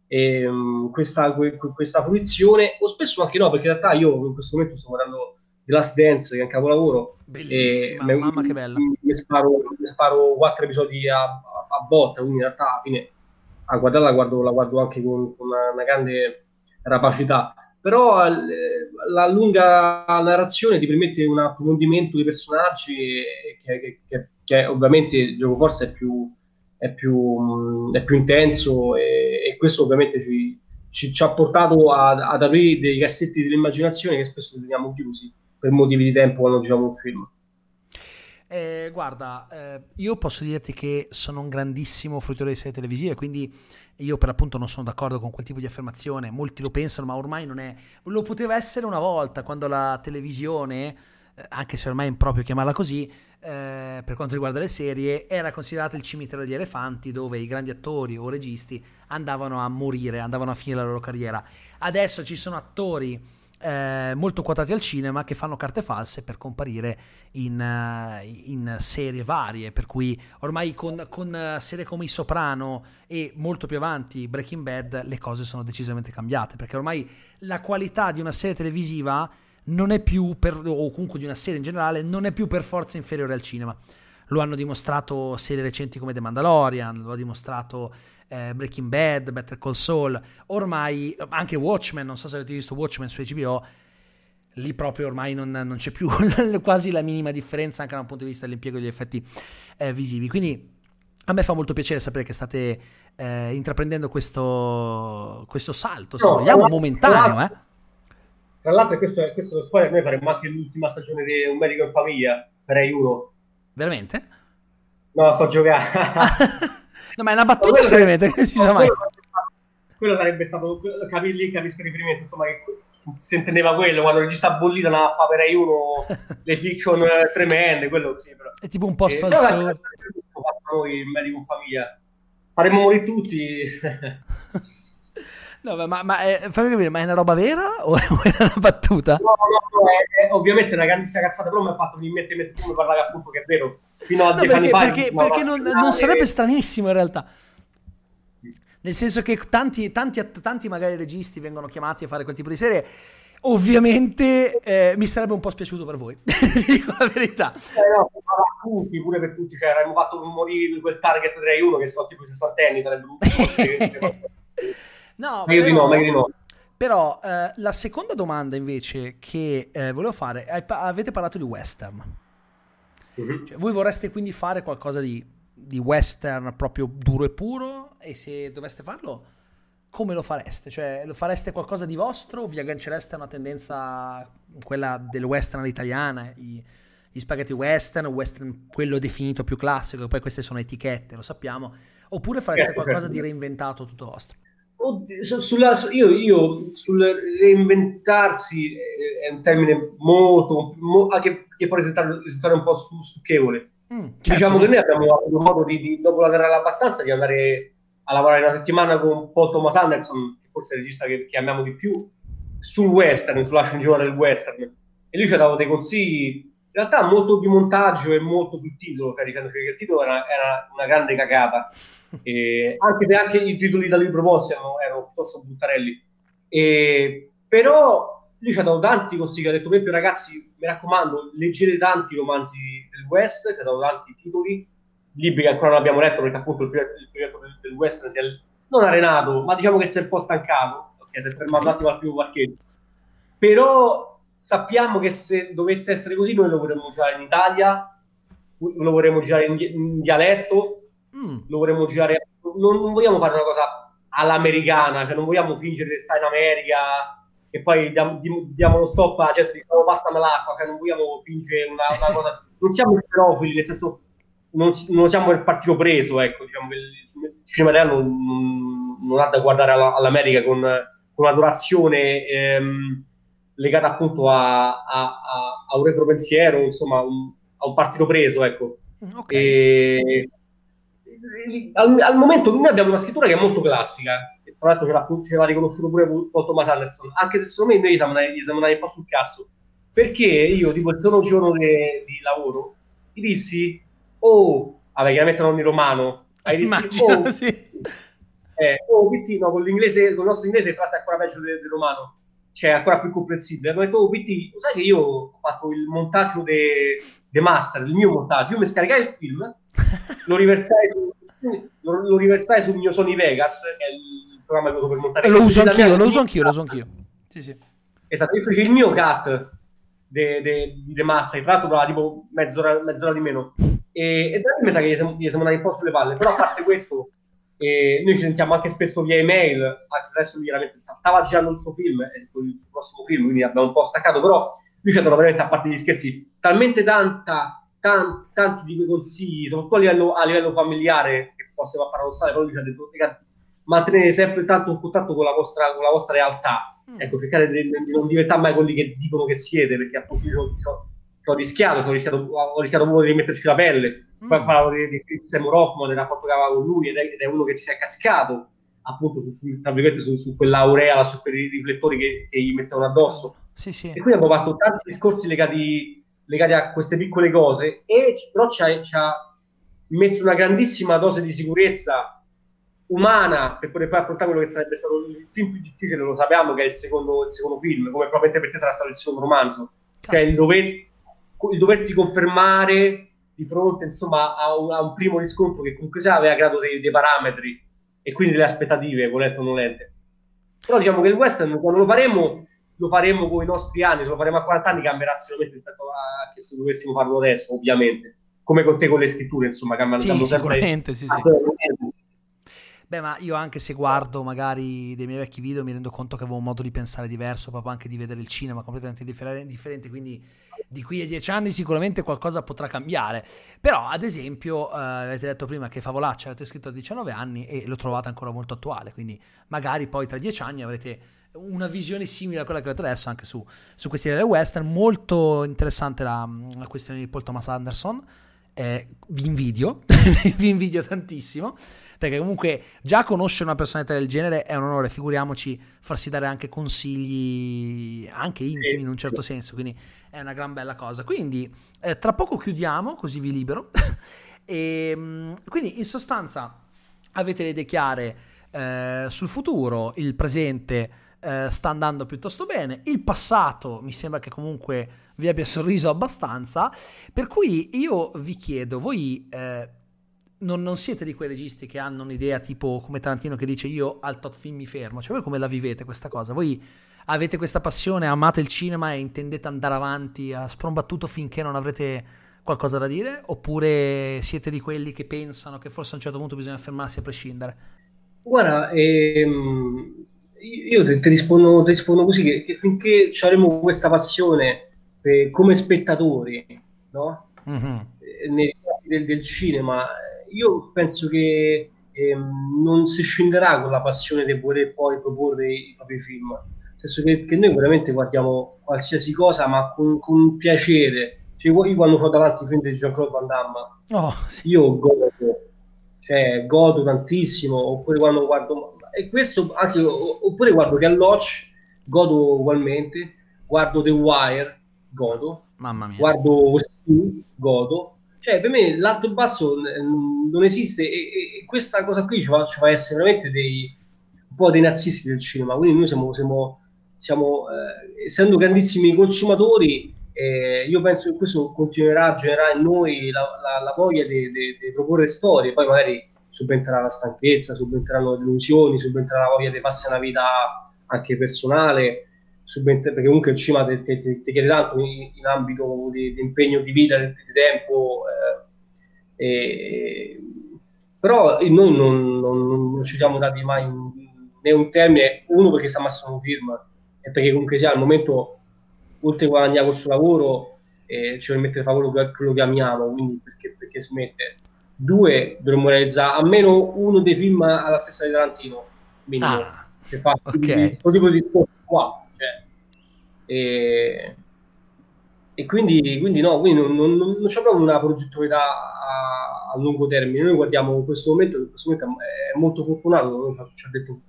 Speaker 2: ehm, questa, que, questa fruizione, o spesso anche no, perché in realtà io in questo momento sto guardando The Last Dance, che è un capolavoro.
Speaker 1: Bellissima, e mamma
Speaker 2: mi,
Speaker 1: che bella.
Speaker 2: Mi sparo, mi sparo quattro episodi a, a, a, botta, quindi in realtà alla fine a guardarla la guardo, la guardo anche con, con una, una, grande rapacità. Però eh, la lunga narrazione ti permette un approfondimento dei personaggi che, che, che, che ovviamente il gioco forse è più, è più, è più intenso e, e, questo ovviamente ci, ci, ci ha portato a, ad aprire dei cassetti dell'immaginazione che spesso teniamo chiusi per motivi di tempo quando giriamo un film.
Speaker 1: Eh, guarda, eh, io posso dirti che sono un grandissimo fruitore di serie televisive, quindi io per appunto non sono d'accordo con quel tipo di affermazione. Molti lo pensano, ma ormai non è. Lo poteva essere una volta quando la televisione, eh, anche se ormai è improprio chiamarla così, eh, per quanto riguarda le serie, era considerato il cimitero degli elefanti dove i grandi attori o registi andavano a morire, andavano a finire la loro carriera. Adesso ci sono attori eh, molto quotati al cinema che fanno carte false per comparire in, uh, in serie varie, per cui ormai con, con uh, serie come I Soprano e molto più avanti Breaking Bad le cose sono decisamente cambiate, perché ormai la qualità di una serie televisiva non è più, per, o comunque di una serie in generale, non è più per forza inferiore al cinema. Lo hanno dimostrato serie recenti come The Mandalorian, lo ha dimostrato eh, Breaking Bad, Better Call Saul, ormai anche Watchmen, non so se avete visto Watchmen su HBO, lì proprio ormai non, non c'è più quasi la minima differenza anche dal punto di vista dell'impiego degli effetti eh, visivi. Quindi a me fa molto piacere sapere che state eh, intraprendendo questo, questo salto, se no, vogliamo, momentaneo. Eh.
Speaker 2: Tra l'altro, questo, questo è lo spoiler, noi faremo anche l'ultima stagione di Un medico in famiglia per Rai 1.
Speaker 1: Veramente?
Speaker 2: No, sto giocando.
Speaker 1: no, ma è una battuta seriamente, che si sa mai.
Speaker 2: Quello sarebbe stato, capire lì, capisco riferimento, insomma, che si intendeva quello, quando il regista bollito andava a fare per 1 le fiction tremende, quello sì, però.
Speaker 1: È tipo un posto al sole.
Speaker 2: Noi, il medico in famiglia. Faremmo morire tutti.
Speaker 1: No, ma, ma è, fammi capire, ma è una roba vera o è una battuta?
Speaker 2: No, no, no, è, è, ovviamente una grandissima cazzata, però mi ha fatto venire in mente come parlare appunto che è vero. Fino a no,
Speaker 1: dieci anni fa. Perché, perché non, non, sarebbe stranissimo in realtà. Nel senso che tanti, tanti, tanti magari registi vengono chiamati a fare quel tipo di serie. Ovviamente eh, mi sarebbe un po' spiaciuto per voi, dico la verità.
Speaker 2: Eh no, per tutti, pure per tutti, cioè avremmo fatto morire quel target 3-1 che sono tipo i sessantenni, sarebbe un
Speaker 1: No,
Speaker 2: meglio di no, meglio di no.
Speaker 1: Però eh, la seconda domanda invece che eh, volevo fare, avete parlato di western. Uh-huh. Cioè, voi vorreste quindi fare qualcosa di, di, western proprio duro e puro? E se doveste farlo, come lo fareste? Cioè, lo fareste qualcosa di vostro o vi aggancereste a una tendenza, quella del western all'italiana, i, gli spaghetti western, western quello definito più classico, poi queste sono etichette, lo sappiamo, oppure fareste qualcosa di reinventato tutto vostro?
Speaker 2: Sulla, io, io, sul reinventarsi eh, è un termine molto, molto che, che, può risultare, risultare, un po' stucchevole. Mm, certo, diciamo che noi abbiamo avuto modo di, di, dopo la terra abbastanza di andare a lavorare una settimana con Paul Thomas Anderson, che forse è il regista che, che amiamo di più, sul western, sulla sceneggiatura del western. E lui ci ha dato dei consigli, in realtà molto di montaggio e molto sul titolo, caricandoci che il titolo era, era una grande cagata e anche se anche i titoli da lui proposti erano, erano piuttosto buttarelli. E, però lui ci ha dato tanti consigli, ha detto esempio ragazzi mi raccomando leggete tanti romanzi del West, ci ha dato tanti titoli, libri che ancora non abbiamo letto perché appunto il progetto del, del West si è non arenato, ma diciamo che si è un po' stancato, okay, si è fermato un attimo al primo parcheggio. Però sappiamo che se dovesse essere così noi lo vorremmo girare in Italia, lo vorremmo girare in, in dialetto, mm. lo vorremmo girare. Non, non, vogliamo fare una cosa all'americana, cioè non vogliamo fingere che sta in America e poi diamo, diamo lo stop a gente diciamo passami l'acqua, che non vogliamo fingere una, una cosa. Non siamo esterofili, nel senso non, non siamo il partito preso, ecco, diciamo il cinema italiano non, non, ha da guardare alla, all'America con, con un'adorazione ehm, legata appunto a, a, a, a un retropensiero, insomma, un, a un partito preso, ecco. Mm, okay. E, al, al, momento noi abbiamo una scrittura che è molto classica, e tra l'altro ce l'ha, ce l'ha riconosciuto pure Paul Thomas Anderson, anche se secondo me noi gli siamo andati un po' sul cazzo, perché io tipo il primo giorno de, di lavoro gli dissi, oh, vabbè chiaramente non in romano, hai dissi, oh, sì. eh, oh, PT, no, con l'inglese, con il nostro inglese tratta ancora peggio del, del romano, cioè ancora più comprensibile. Hanno detto, oh, PT, sai che io ho fatto il montaggio de, master, il mio montaggio, io mi scaricai il film, lo riversai su lo, lo riversai sul mio Sony Vegas, che è il programma che uso per montare.
Speaker 1: Lo uso anch'io, lo uso anch'io, lo uso anch'io. Sì, sì.
Speaker 2: Esatto, io feci il mio cut di The, de Master, tra l'altro tipo mezz'ora, mezz'ora di meno. E, e da lì mi sa che gli siamo, gli siamo andati un po' sulle palle, però a parte questo, eh, noi ci sentiamo anche spesso via email, adesso chiaramente stava girando il suo film, il suo prossimo film, quindi abbiamo un po' staccato, però lui ci ha dato veramente, a parte gli scherzi, talmente tanta tanti, tanti di quei consigli, soprattutto a livello, a livello familiare, che può sembrare paradossale, però lui ci ha detto, mantenere sempre tanto un contatto con la vostra, con la vostra realtà. Mm. Ecco, cercare di, di, non diventare mai quelli che dicono che siete, perché appunto io ci ho rischiato, ho rischiato, ho rischiato proprio di rimetterci la pelle. Mm. Poi parlavo di, di Sam Rothman, del rapporto che aveva con lui, ed è, ed è uno che ci è cascato appunto su, su, su, su quell'aurea, su quei riflettori che, che gli mettevano addosso.
Speaker 1: Sì, sì.
Speaker 2: E quindi abbiamo fatto tanti discorsi legati legati a queste piccole cose, e però ci ha, ci ha messo una grandissima dose di sicurezza umana per poter poi affrontare quello che sarebbe stato il film più difficile, lo sappiamo che è il secondo, il secondo film, come probabilmente per te sarà stato il secondo romanzo, cioè il, dover, il doverti confermare di fronte insomma a un, a un primo riscontro che comunque sia aveva creato dei, dei, parametri e quindi delle aspettative, volente o non volente. Però diciamo che il western quando lo faremo lo faremo con i nostri anni, se lo faremo a 40 anni cambierà sicuramente rispetto a che se dovessimo farlo adesso, ovviamente. Come con te con le scritture, insomma, cambiano
Speaker 1: sì, sicuramente, sì, sì. Beh, ma io anche se guardo magari dei miei vecchi video mi rendo conto che avevo un modo di pensare diverso, proprio anche di vedere il cinema completamente differente, quindi di qui a dieci anni sicuramente qualcosa potrà cambiare. Però, ad esempio, eh, avete detto prima che Favolaccia avete scritto a 19 anni e lo trovate ancora molto attuale, quindi magari poi tra dieci anni avrete una visione simile a quella che avete adesso anche su, su questi western. Molto interessante la, la, questione di Paul Thomas Anderson. Eh, vi invidio, vi invidio tantissimo, perché comunque già conoscere una personalità del genere è un onore, figuriamoci farsi dare anche consigli, anche intimi in un certo senso, quindi è una gran bella cosa. Quindi eh, tra poco chiudiamo, così vi libero. e, ehm, quindi in sostanza avete le idee chiare eh, sul futuro, il presente eh, sta andando piuttosto bene. Il passato mi sembra che comunque vi abbia sorriso abbastanza. Per cui io vi chiedo, voi eh, non, non, siete di quei registi che hanno un'idea tipo come Tarantino che dice io al tot film mi fermo. Cioè, voi come la vivete questa cosa? Voi avete questa passione, amate il cinema e intendete andare avanti a sprombattuto finché non avrete qualcosa da dire? Oppure siete di quelli che pensano che forse a un certo punto bisogna fermarsi a prescindere?
Speaker 2: Guarda, ehm, io ti, ti, rispondo, ti rispondo, così, che, che finché avremo questa passione per, come spettatori, no? Mm-hmm. Nei del, del, cinema, io penso che eh, non si scenderà con la passione di voler poi proporre i propri film. Nel senso che, che noi veramente guardiamo qualsiasi cosa, ma con, con piacere. Cioè, io quando ho davanti i film di Jean-Claude Van Damme, oh, sì. io godo, cioè, godo tantissimo, oppure quando guardo e questo anche, oppure guardo Lodge, godo ugualmente, guardo The Wire, godo,
Speaker 1: Mamma mia.
Speaker 2: guardo Steam, godo, cioè per me l'alto e basso non esiste e, e, questa cosa qui ci fa, ci fa, essere veramente dei, un po' dei nazisti del cinema, quindi noi siamo, siamo, siamo eh, essendo grandissimi consumatori, eh, io penso che questo continuerà a generare in noi la, la, la voglia di proporre storie, poi magari subentrerà la stanchezza, subentrano le illusioni, subentrerà la voglia di farsi una vita anche personale, perché comunque il cinema ti, ti, ti chiede tanto in, in ambito di, di, impegno di vita, di, di tempo, eh, e, però noi non, non, non, ci siamo dati mai un, né un termine, uno perché sta massimo un film e perché comunque sia al momento, oltre a guadagnare questo lavoro, eh, ci permette di fare quello, quello che amiamo, quindi perché, perché smette due dovremmo realizzare almeno uno dei film all'altezza di Tarantino minimo, ah, che fa okay. questo tipo di discorso qua E, e quindi, quindi, no, quindi non, non, non, c'è proprio una progettualità a, a, lungo termine. Noi guardiamo in questo momento, in questo momento è molto fortunato, ci ha detto,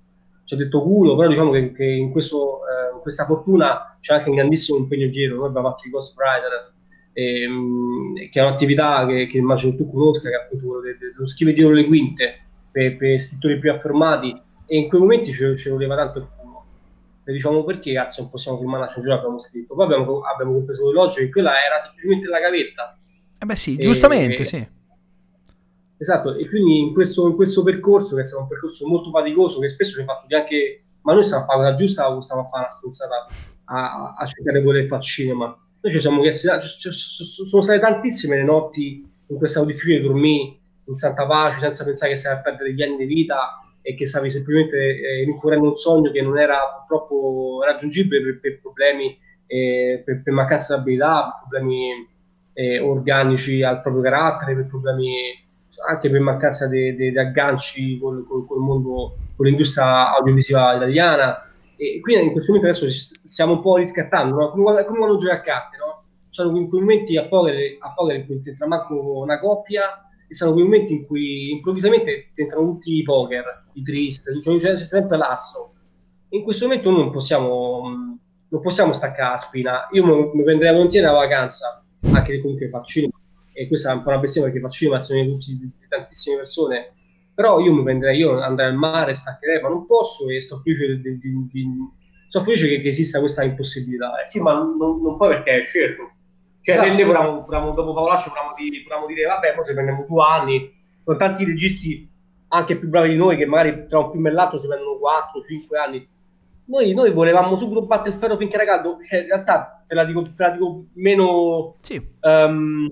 Speaker 2: ci ha detto culo, però diciamo che, che in, questo, eh, in, questa fortuna c'è anche un grandissimo impegno dietro. Noi abbiamo fatto i Ghostwriter, ehm, che è un'attività che, che, immagino tu conosca, che è appunto quello dello scrivere dietro le quinte per, per, scrittori più affermati, e in quei momenti ci, voleva tanto e diciamo perché cazzo non possiamo filmare la censura? Abbiamo scritto. Poi abbiamo, abbiamo compreso l'elogio che quella era semplicemente la gavetta.
Speaker 1: Eh beh sì, giustamente e, sì.
Speaker 2: Esatto e quindi in questo, in questo, percorso che è stato un percorso molto faticoso che spesso ci ha fatto anche ma noi stiamo a fare la giusta o stiamo a fare una stronzata a, a cercare quello che fa cinema. Noi ci siamo chiesti sono state tantissime le notti in stato difficile dormire in santa pace senza pensare che stai a perdere gli anni di vita e che stavi semplicemente eh, rincorrendo un sogno che non era purtroppo raggiungibile per, per problemi, eh, per, per, mancanza di abilità, per problemi eh, organici al proprio carattere, per problemi anche per mancanza di agganci con, con, il mondo, con l'industria audiovisiva italiana. E quindi in questo momento adesso stiamo un po' riscattando, no? come, come quando giochi a carte, no? C'erano quei momenti a poker, a poker in manco una coppia e sono quei momenti in cui improvvisamente entrano tutti i poker, i trist, cioè c'è sempre l'asso. In questo momento noi non possiamo, non possiamo staccare la spina. Io mi, mi prenderei volentieri una vacanza, anche comunque faccio cinema, e questa è un po' una bestemmia perché faccio cinema, sono tutti, tantissime persone, però io mi prenderei, io andrei al mare, staccherei, ma non posso e sto felice, di, di, di, sto felice che, che, esista questa impossibilità. Eh. Sì, ma non, non poi perché è scelto cioè, esatto. noi volevamo, volevamo, dopo Paolaccio volevamo, di, volevamo dire, vabbè, poi se prendiamo due anni, con tanti registi anche più bravi di noi, che magari tra un film e l'altro si prendono 4-5 anni. Noi, noi, volevamo subito battere il ferro finché era caldo, cioè in realtà te la dico, te la dico meno...
Speaker 1: Sì.
Speaker 2: Um,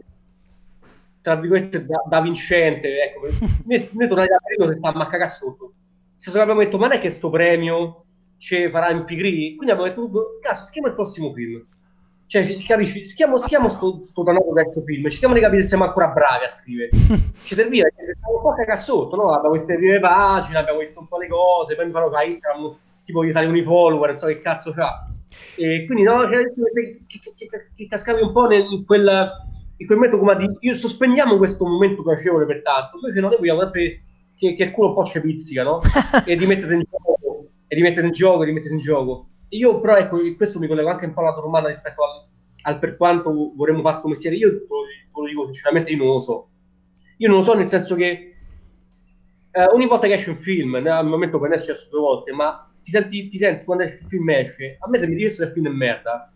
Speaker 2: tra virgolette da, da vincente, ecco, noi, noi tornati da periodo che stavamo a cagare sotto. Se abbiamo detto, ma non è che sto premio ci farà impigri? Quindi abbiamo detto, cazzo, schiamo il prossimo film cioè, capisci? Schiamo, schiamo sto, sto danato vecchio film, cerchiamo di capire se siamo ancora bravi a scrivere. Ci serviva, siamo un po' cagassotto, no? Abbiamo queste prime pagine, abbiamo visto un po' le cose, poi mi fanno su Instagram, tipo gli salgono i follower, non so che cazzo fa. E quindi, no, che, che, che, che cascavi un po' nel, in quel, in quel momento come di, io sospendiamo questo momento piacevole per tanto, invece noi vogliamo sempre che, che il culo un po' ci pizzica, no? e di mettersi in gioco, e di mettersi in gioco, e di mettersi in gioco. Io però, ecco, questo mi collego anche un po' alla tua domanda rispetto al, al, per quanto vorremmo fare questo mestiere. Io te lo, dico sinceramente, io non lo so. Io non lo so nel senso che eh, ogni volta che esce un film, al momento che ne esce due volte, ma ti senti, ti senti quando il film esce, a me se mi dicesse che il film è merda,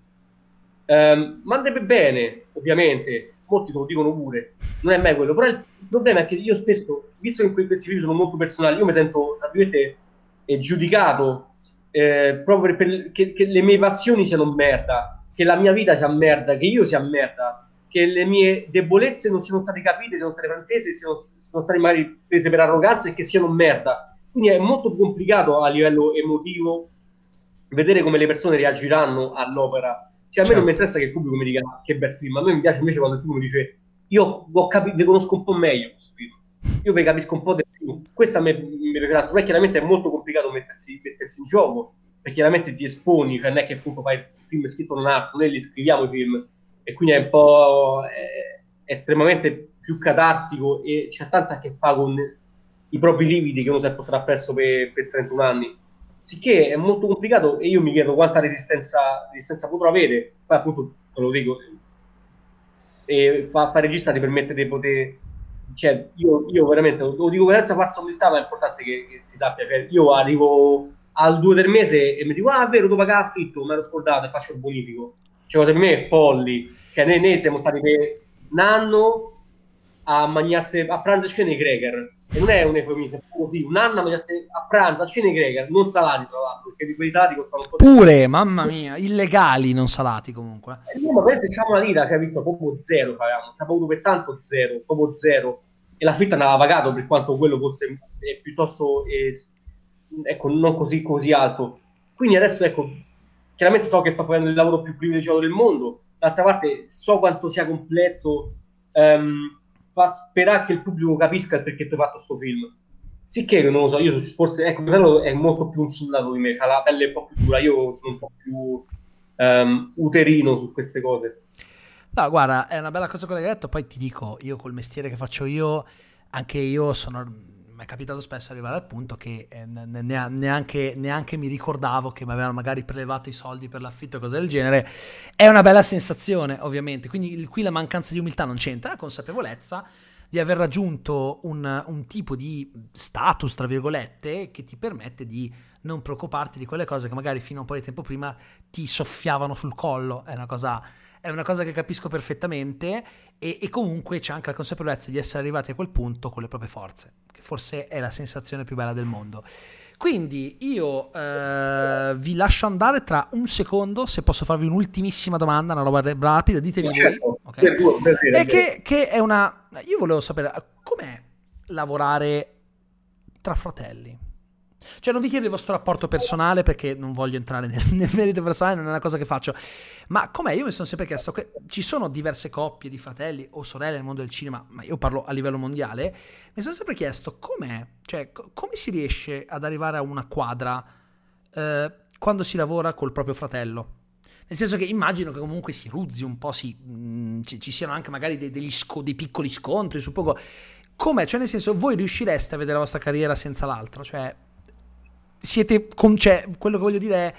Speaker 2: ehm, ma andrebbe bene, ovviamente, molti te lo dicono pure, non è mai quello, però il problema è che io spesso, visto che questi film sono molto personali, io mi sento, tra virgolette, eh, giudicato eh, proprio per, che, che, le mie passioni siano merda, che la mia vita sia merda, che io sia merda, che le mie debolezze non siano state capite, siano state fraintese, siano, siano state magari prese per arroganza e che siano merda. Quindi è molto complicato a livello emotivo vedere come le persone reagiranno all'opera. Cioè, a me certo. non mi interessa che il pubblico mi dica che bel film, a me mi piace invece quando il pubblico mi dice io ho capito, conosco un po' meglio questo film io vi capisco un po' di più. Questo mi piace poi chiaramente è molto complicato mettersi, mettersi, in gioco, perché chiaramente ti esponi, cioè non è che appunto fai il film scritto non altro, noi li scriviamo i film, e quindi è un po' è, è estremamente più catartico e c'è tanto a che fa con i propri lividi che uno si è portato appresso per, per 31 anni. Sicché è molto complicato e io mi chiedo quanta resistenza, resistenza potrò avere, poi appunto te lo dico, e fa, fa regista ti permette di poter cioè, io, io, veramente lo dico senza falsa umiltà, ma è importante che, che si sappia. Cioè, io arrivo al 2 del mese e mi dico, ah, è vero, devo pagare affitto, me l'ho scordato e faccio il bonifico. Cioè, per me è folli. Cioè, noi, noi siamo stati per un anno a mangiarsi a pranzo cena i Greger. E non è un eufemismo, così, un anno a pranzo a cena i Greger, non salati tra l'altro, perché di quei salati costano un po'
Speaker 1: Pure, di... mamma mia, illegali, non salati comunque.
Speaker 2: E noi, ma veramente diciamo una lira, capito? Proprio zero, sappiamo, ci avuto per tanto zero, proprio zero. E l'affitto andava pagato per quanto quello fosse eh, piuttosto, eh, ecco, non così, così alto. Quindi adesso, ecco, chiaramente so che sto facendo il lavoro più privilegiato del mondo, d'altra parte so quanto sia complesso um, fa sperare che il pubblico capisca il perché tu hai fatto questo film. Sicché non lo so, io forse, ecco, mio è molto più un soldato di me, ha la pelle un po' più dura, io sono un po' più um, uterino su queste cose.
Speaker 1: No, guarda, è una bella cosa quella che hai detto, poi ti dico, io col mestiere che faccio io, anche io sono mi è capitato spesso arrivare al punto che eh, neanche, neanche, mi ricordavo che mi avevano magari prelevato i soldi per l'affitto e cose del genere. È una bella sensazione, ovviamente. Quindi qui la mancanza di umiltà non c'entra, la consapevolezza di aver raggiunto un, un tipo di status, tra virgolette, che ti permette di non preoccuparti di quelle cose che magari fino a un po' di tempo prima ti soffiavano sul collo. È una cosa è una cosa che capisco perfettamente e, e, comunque c'è anche la consapevolezza di essere arrivati a quel punto con le proprie forze, che forse è la sensazione più bella del mondo. Quindi io eh, vi lascio andare tra un secondo, se posso farvi un'ultimissima domanda, una roba rapida, ditemi voi. Certo, okay? E che, che è una... Io volevo sapere com'è lavorare tra fratelli. Cioè, non vi chiedo il vostro rapporto personale perché non voglio entrare nel, nel merito personale, non è una cosa che faccio. Ma com'è? Io mi sono sempre chiesto che ci sono diverse coppie di fratelli o sorelle nel mondo del cinema, ma io parlo a livello mondiale. Mi sono sempre chiesto com'è, cioè, co- come si riesce ad arrivare a una quadra eh, quando si lavora col proprio fratello. Nel senso che immagino che comunque si ruzzi un po', si, mh, mm, ci, ci, siano anche magari dei, sco- dei piccoli scontri, suppongo. Com'è? Cioè, nel senso, voi riuscireste a vedere la vostra carriera senza l'altro? Cioè, siete, con, cioè, quello che voglio dire è,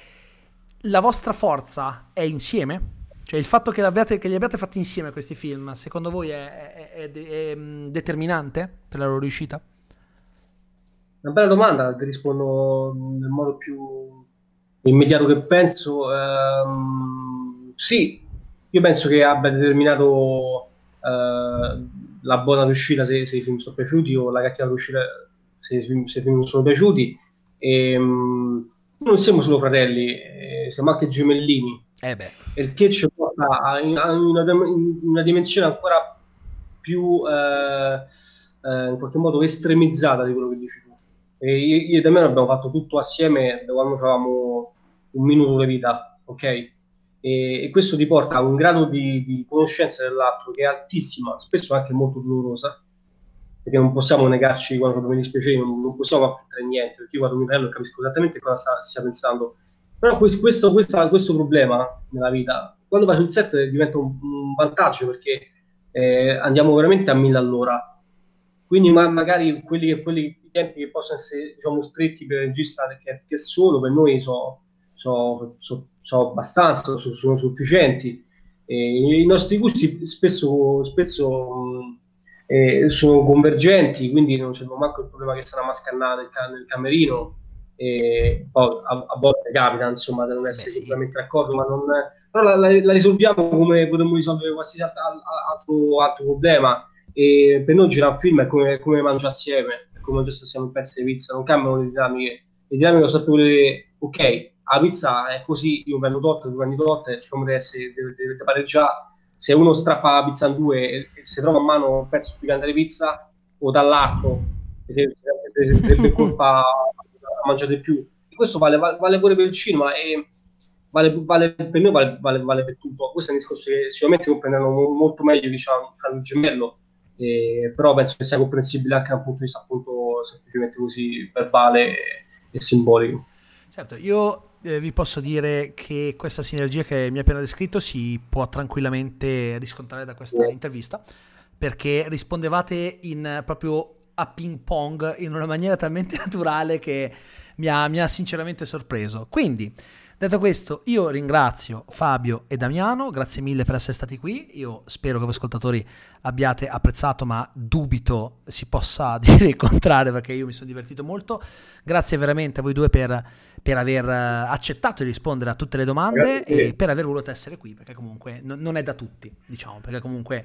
Speaker 1: la vostra forza è insieme? Cioè il fatto che, che li abbiate fatti insieme questi film, secondo voi è, è, è, è mm, determinante per la loro riuscita?
Speaker 2: Una bella domanda, ti rispondo nel modo più immediato che penso. Um, sì, io penso che abbia determinato uh, la buona riuscita se, se, i film sono piaciuti o la cattiva riuscita se, se i film sono piaciuti e, um, non siamo solo fratelli, eh, siamo anche gemellini.
Speaker 1: Eh beh.
Speaker 2: Il che ci porta a, a una, in una, dimensione ancora più eh, eh, in qualche modo estremizzata di quello che dici tu. E io, io e Damiano abbiamo fatto tutto assieme da quando avevamo un minuto di vita, ok? E, e, questo ti porta a un grado di, di conoscenza dell'altro che è altissima, spesso anche molto dolorosa perché non possiamo negarci quando mi dispiace, non, non possiamo affrontare niente, perché io guardo mio fratello e capisco esattamente cosa sta, stia pensando. Però questo, questo, questa, questo, problema nella vita, quando vai sul set diventa un, un vantaggio perché eh, andiamo veramente a mille all'ora. Quindi ma, magari quelli, quelli, i tempi che possono essere diciamo, stretti per il regista che, che solo per noi sono so, so, so abbastanza, so, sono sufficienti. E I nostri gusti spesso, spesso eh, sono convergenti, quindi non c'è manco il problema che sarà mascannata nel, nel camerino. E poi a, a, volte capita insomma di non essere Beh, completamente d'accordo, ma non, però la, la, la, risolviamo come potremmo risolvere qualsiasi altro, altro, altro, problema. E per noi girare un film è come, come mangiare assieme, è come mangiare assieme un pezzo di pizza, non cambiano le dinamiche. Le dinamiche sono sempre ok, la pizza è così, io prendo tot, tu prendi tot, siccome deve, essere, deve, deve pareggiare se uno strappa la pizza in due e, e si trova a mano un pezzo più grande di pizza o dall'arco sarebbe colpa a mangiare di più. E questo vale, vale, pure per il cinema e vale, vale per noi vale, vale, vale, per tutto. Questo è un discorso che sicuramente comprenderanno molto meglio diciamo fra il gemello eh, però penso che sia comprensibile anche da un punto di vista appunto semplicemente così verbale e, e simbolico.
Speaker 1: Certo io eh, vi posso dire che questa sinergia che mi ha appena descritto si può tranquillamente riscontrare da questa intervista perché rispondevate in, proprio a ping pong in una maniera talmente naturale che mi ha, mi ha sinceramente sorpreso. Quindi Detto questo, io ringrazio Fabio e Damiano, grazie mille per essere stati qui. Io spero che voi ascoltatori abbiate apprezzato, ma dubito si possa dire il contrario perché io mi sono divertito molto. Grazie veramente a voi due per, per aver eh, accettato di rispondere a tutte le domande grazie. e per aver voluto essere qui, perché comunque no, non è da tutti, diciamo, perché comunque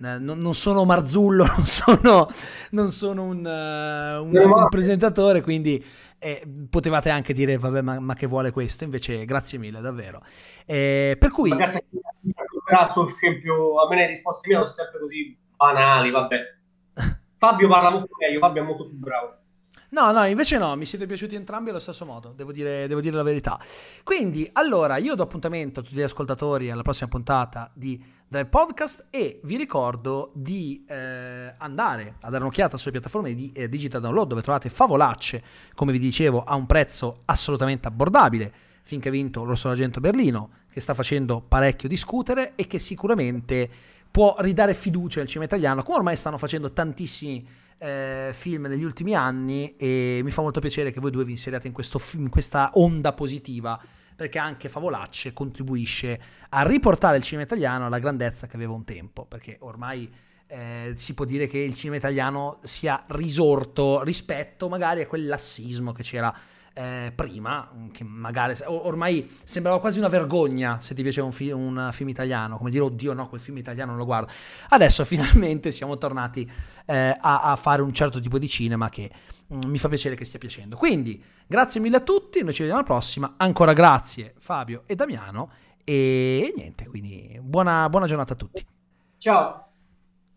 Speaker 1: eh, non, non, sono Marzullo, non sono, non sono un, uh, un, un presentatore, quindi e potevate anche dire, vabbè, ma, ma, che vuole questo? Invece, grazie mille, davvero. Eh, per cui...
Speaker 2: Grazie a scempio, a me le risposte mie sono sempre così banali, vabbè. Fabio parla molto meglio, Fabio è molto più bravo.
Speaker 1: No, no, invece no, mi siete piaciuti entrambi allo stesso modo, devo dire, devo dire, la verità. Quindi, allora, io do appuntamento a tutti gli ascoltatori alla prossima puntata di Drive Podcast e vi ricordo di eh, andare a dare un'occhiata sulle piattaforme di eh, digital download dove trovate favolacce, come vi dicevo, a un prezzo assolutamente abbordabile, finché ha vinto l'Orso d'Argento Berlino, che sta facendo parecchio discutere e che sicuramente può ridare fiducia al cinema italiano, come ormai stanno facendo tantissimi eh, film negli ultimi anni e mi fa molto piacere che voi due vi inseriate in, questo, in questa onda positiva perché anche Favolacce contribuisce a riportare il cinema italiano alla grandezza che aveva un tempo, perché ormai eh, si può dire che il cinema italiano sia risorto rispetto magari a quel lassismo che c'era eh, prima, che magari ormai sembrava quasi una vergogna se ti piaceva un, fi- un, film italiano, come dire oddio no, quel film italiano non lo guardo. Adesso finalmente siamo tornati eh, a, a, fare un certo tipo di cinema che mm, mi fa piacere che stia piacendo. Quindi grazie mille a tutti, noi ci vediamo alla prossima, ancora grazie Fabio e Damiano e niente, quindi buona, buona giornata a tutti.
Speaker 2: Ciao.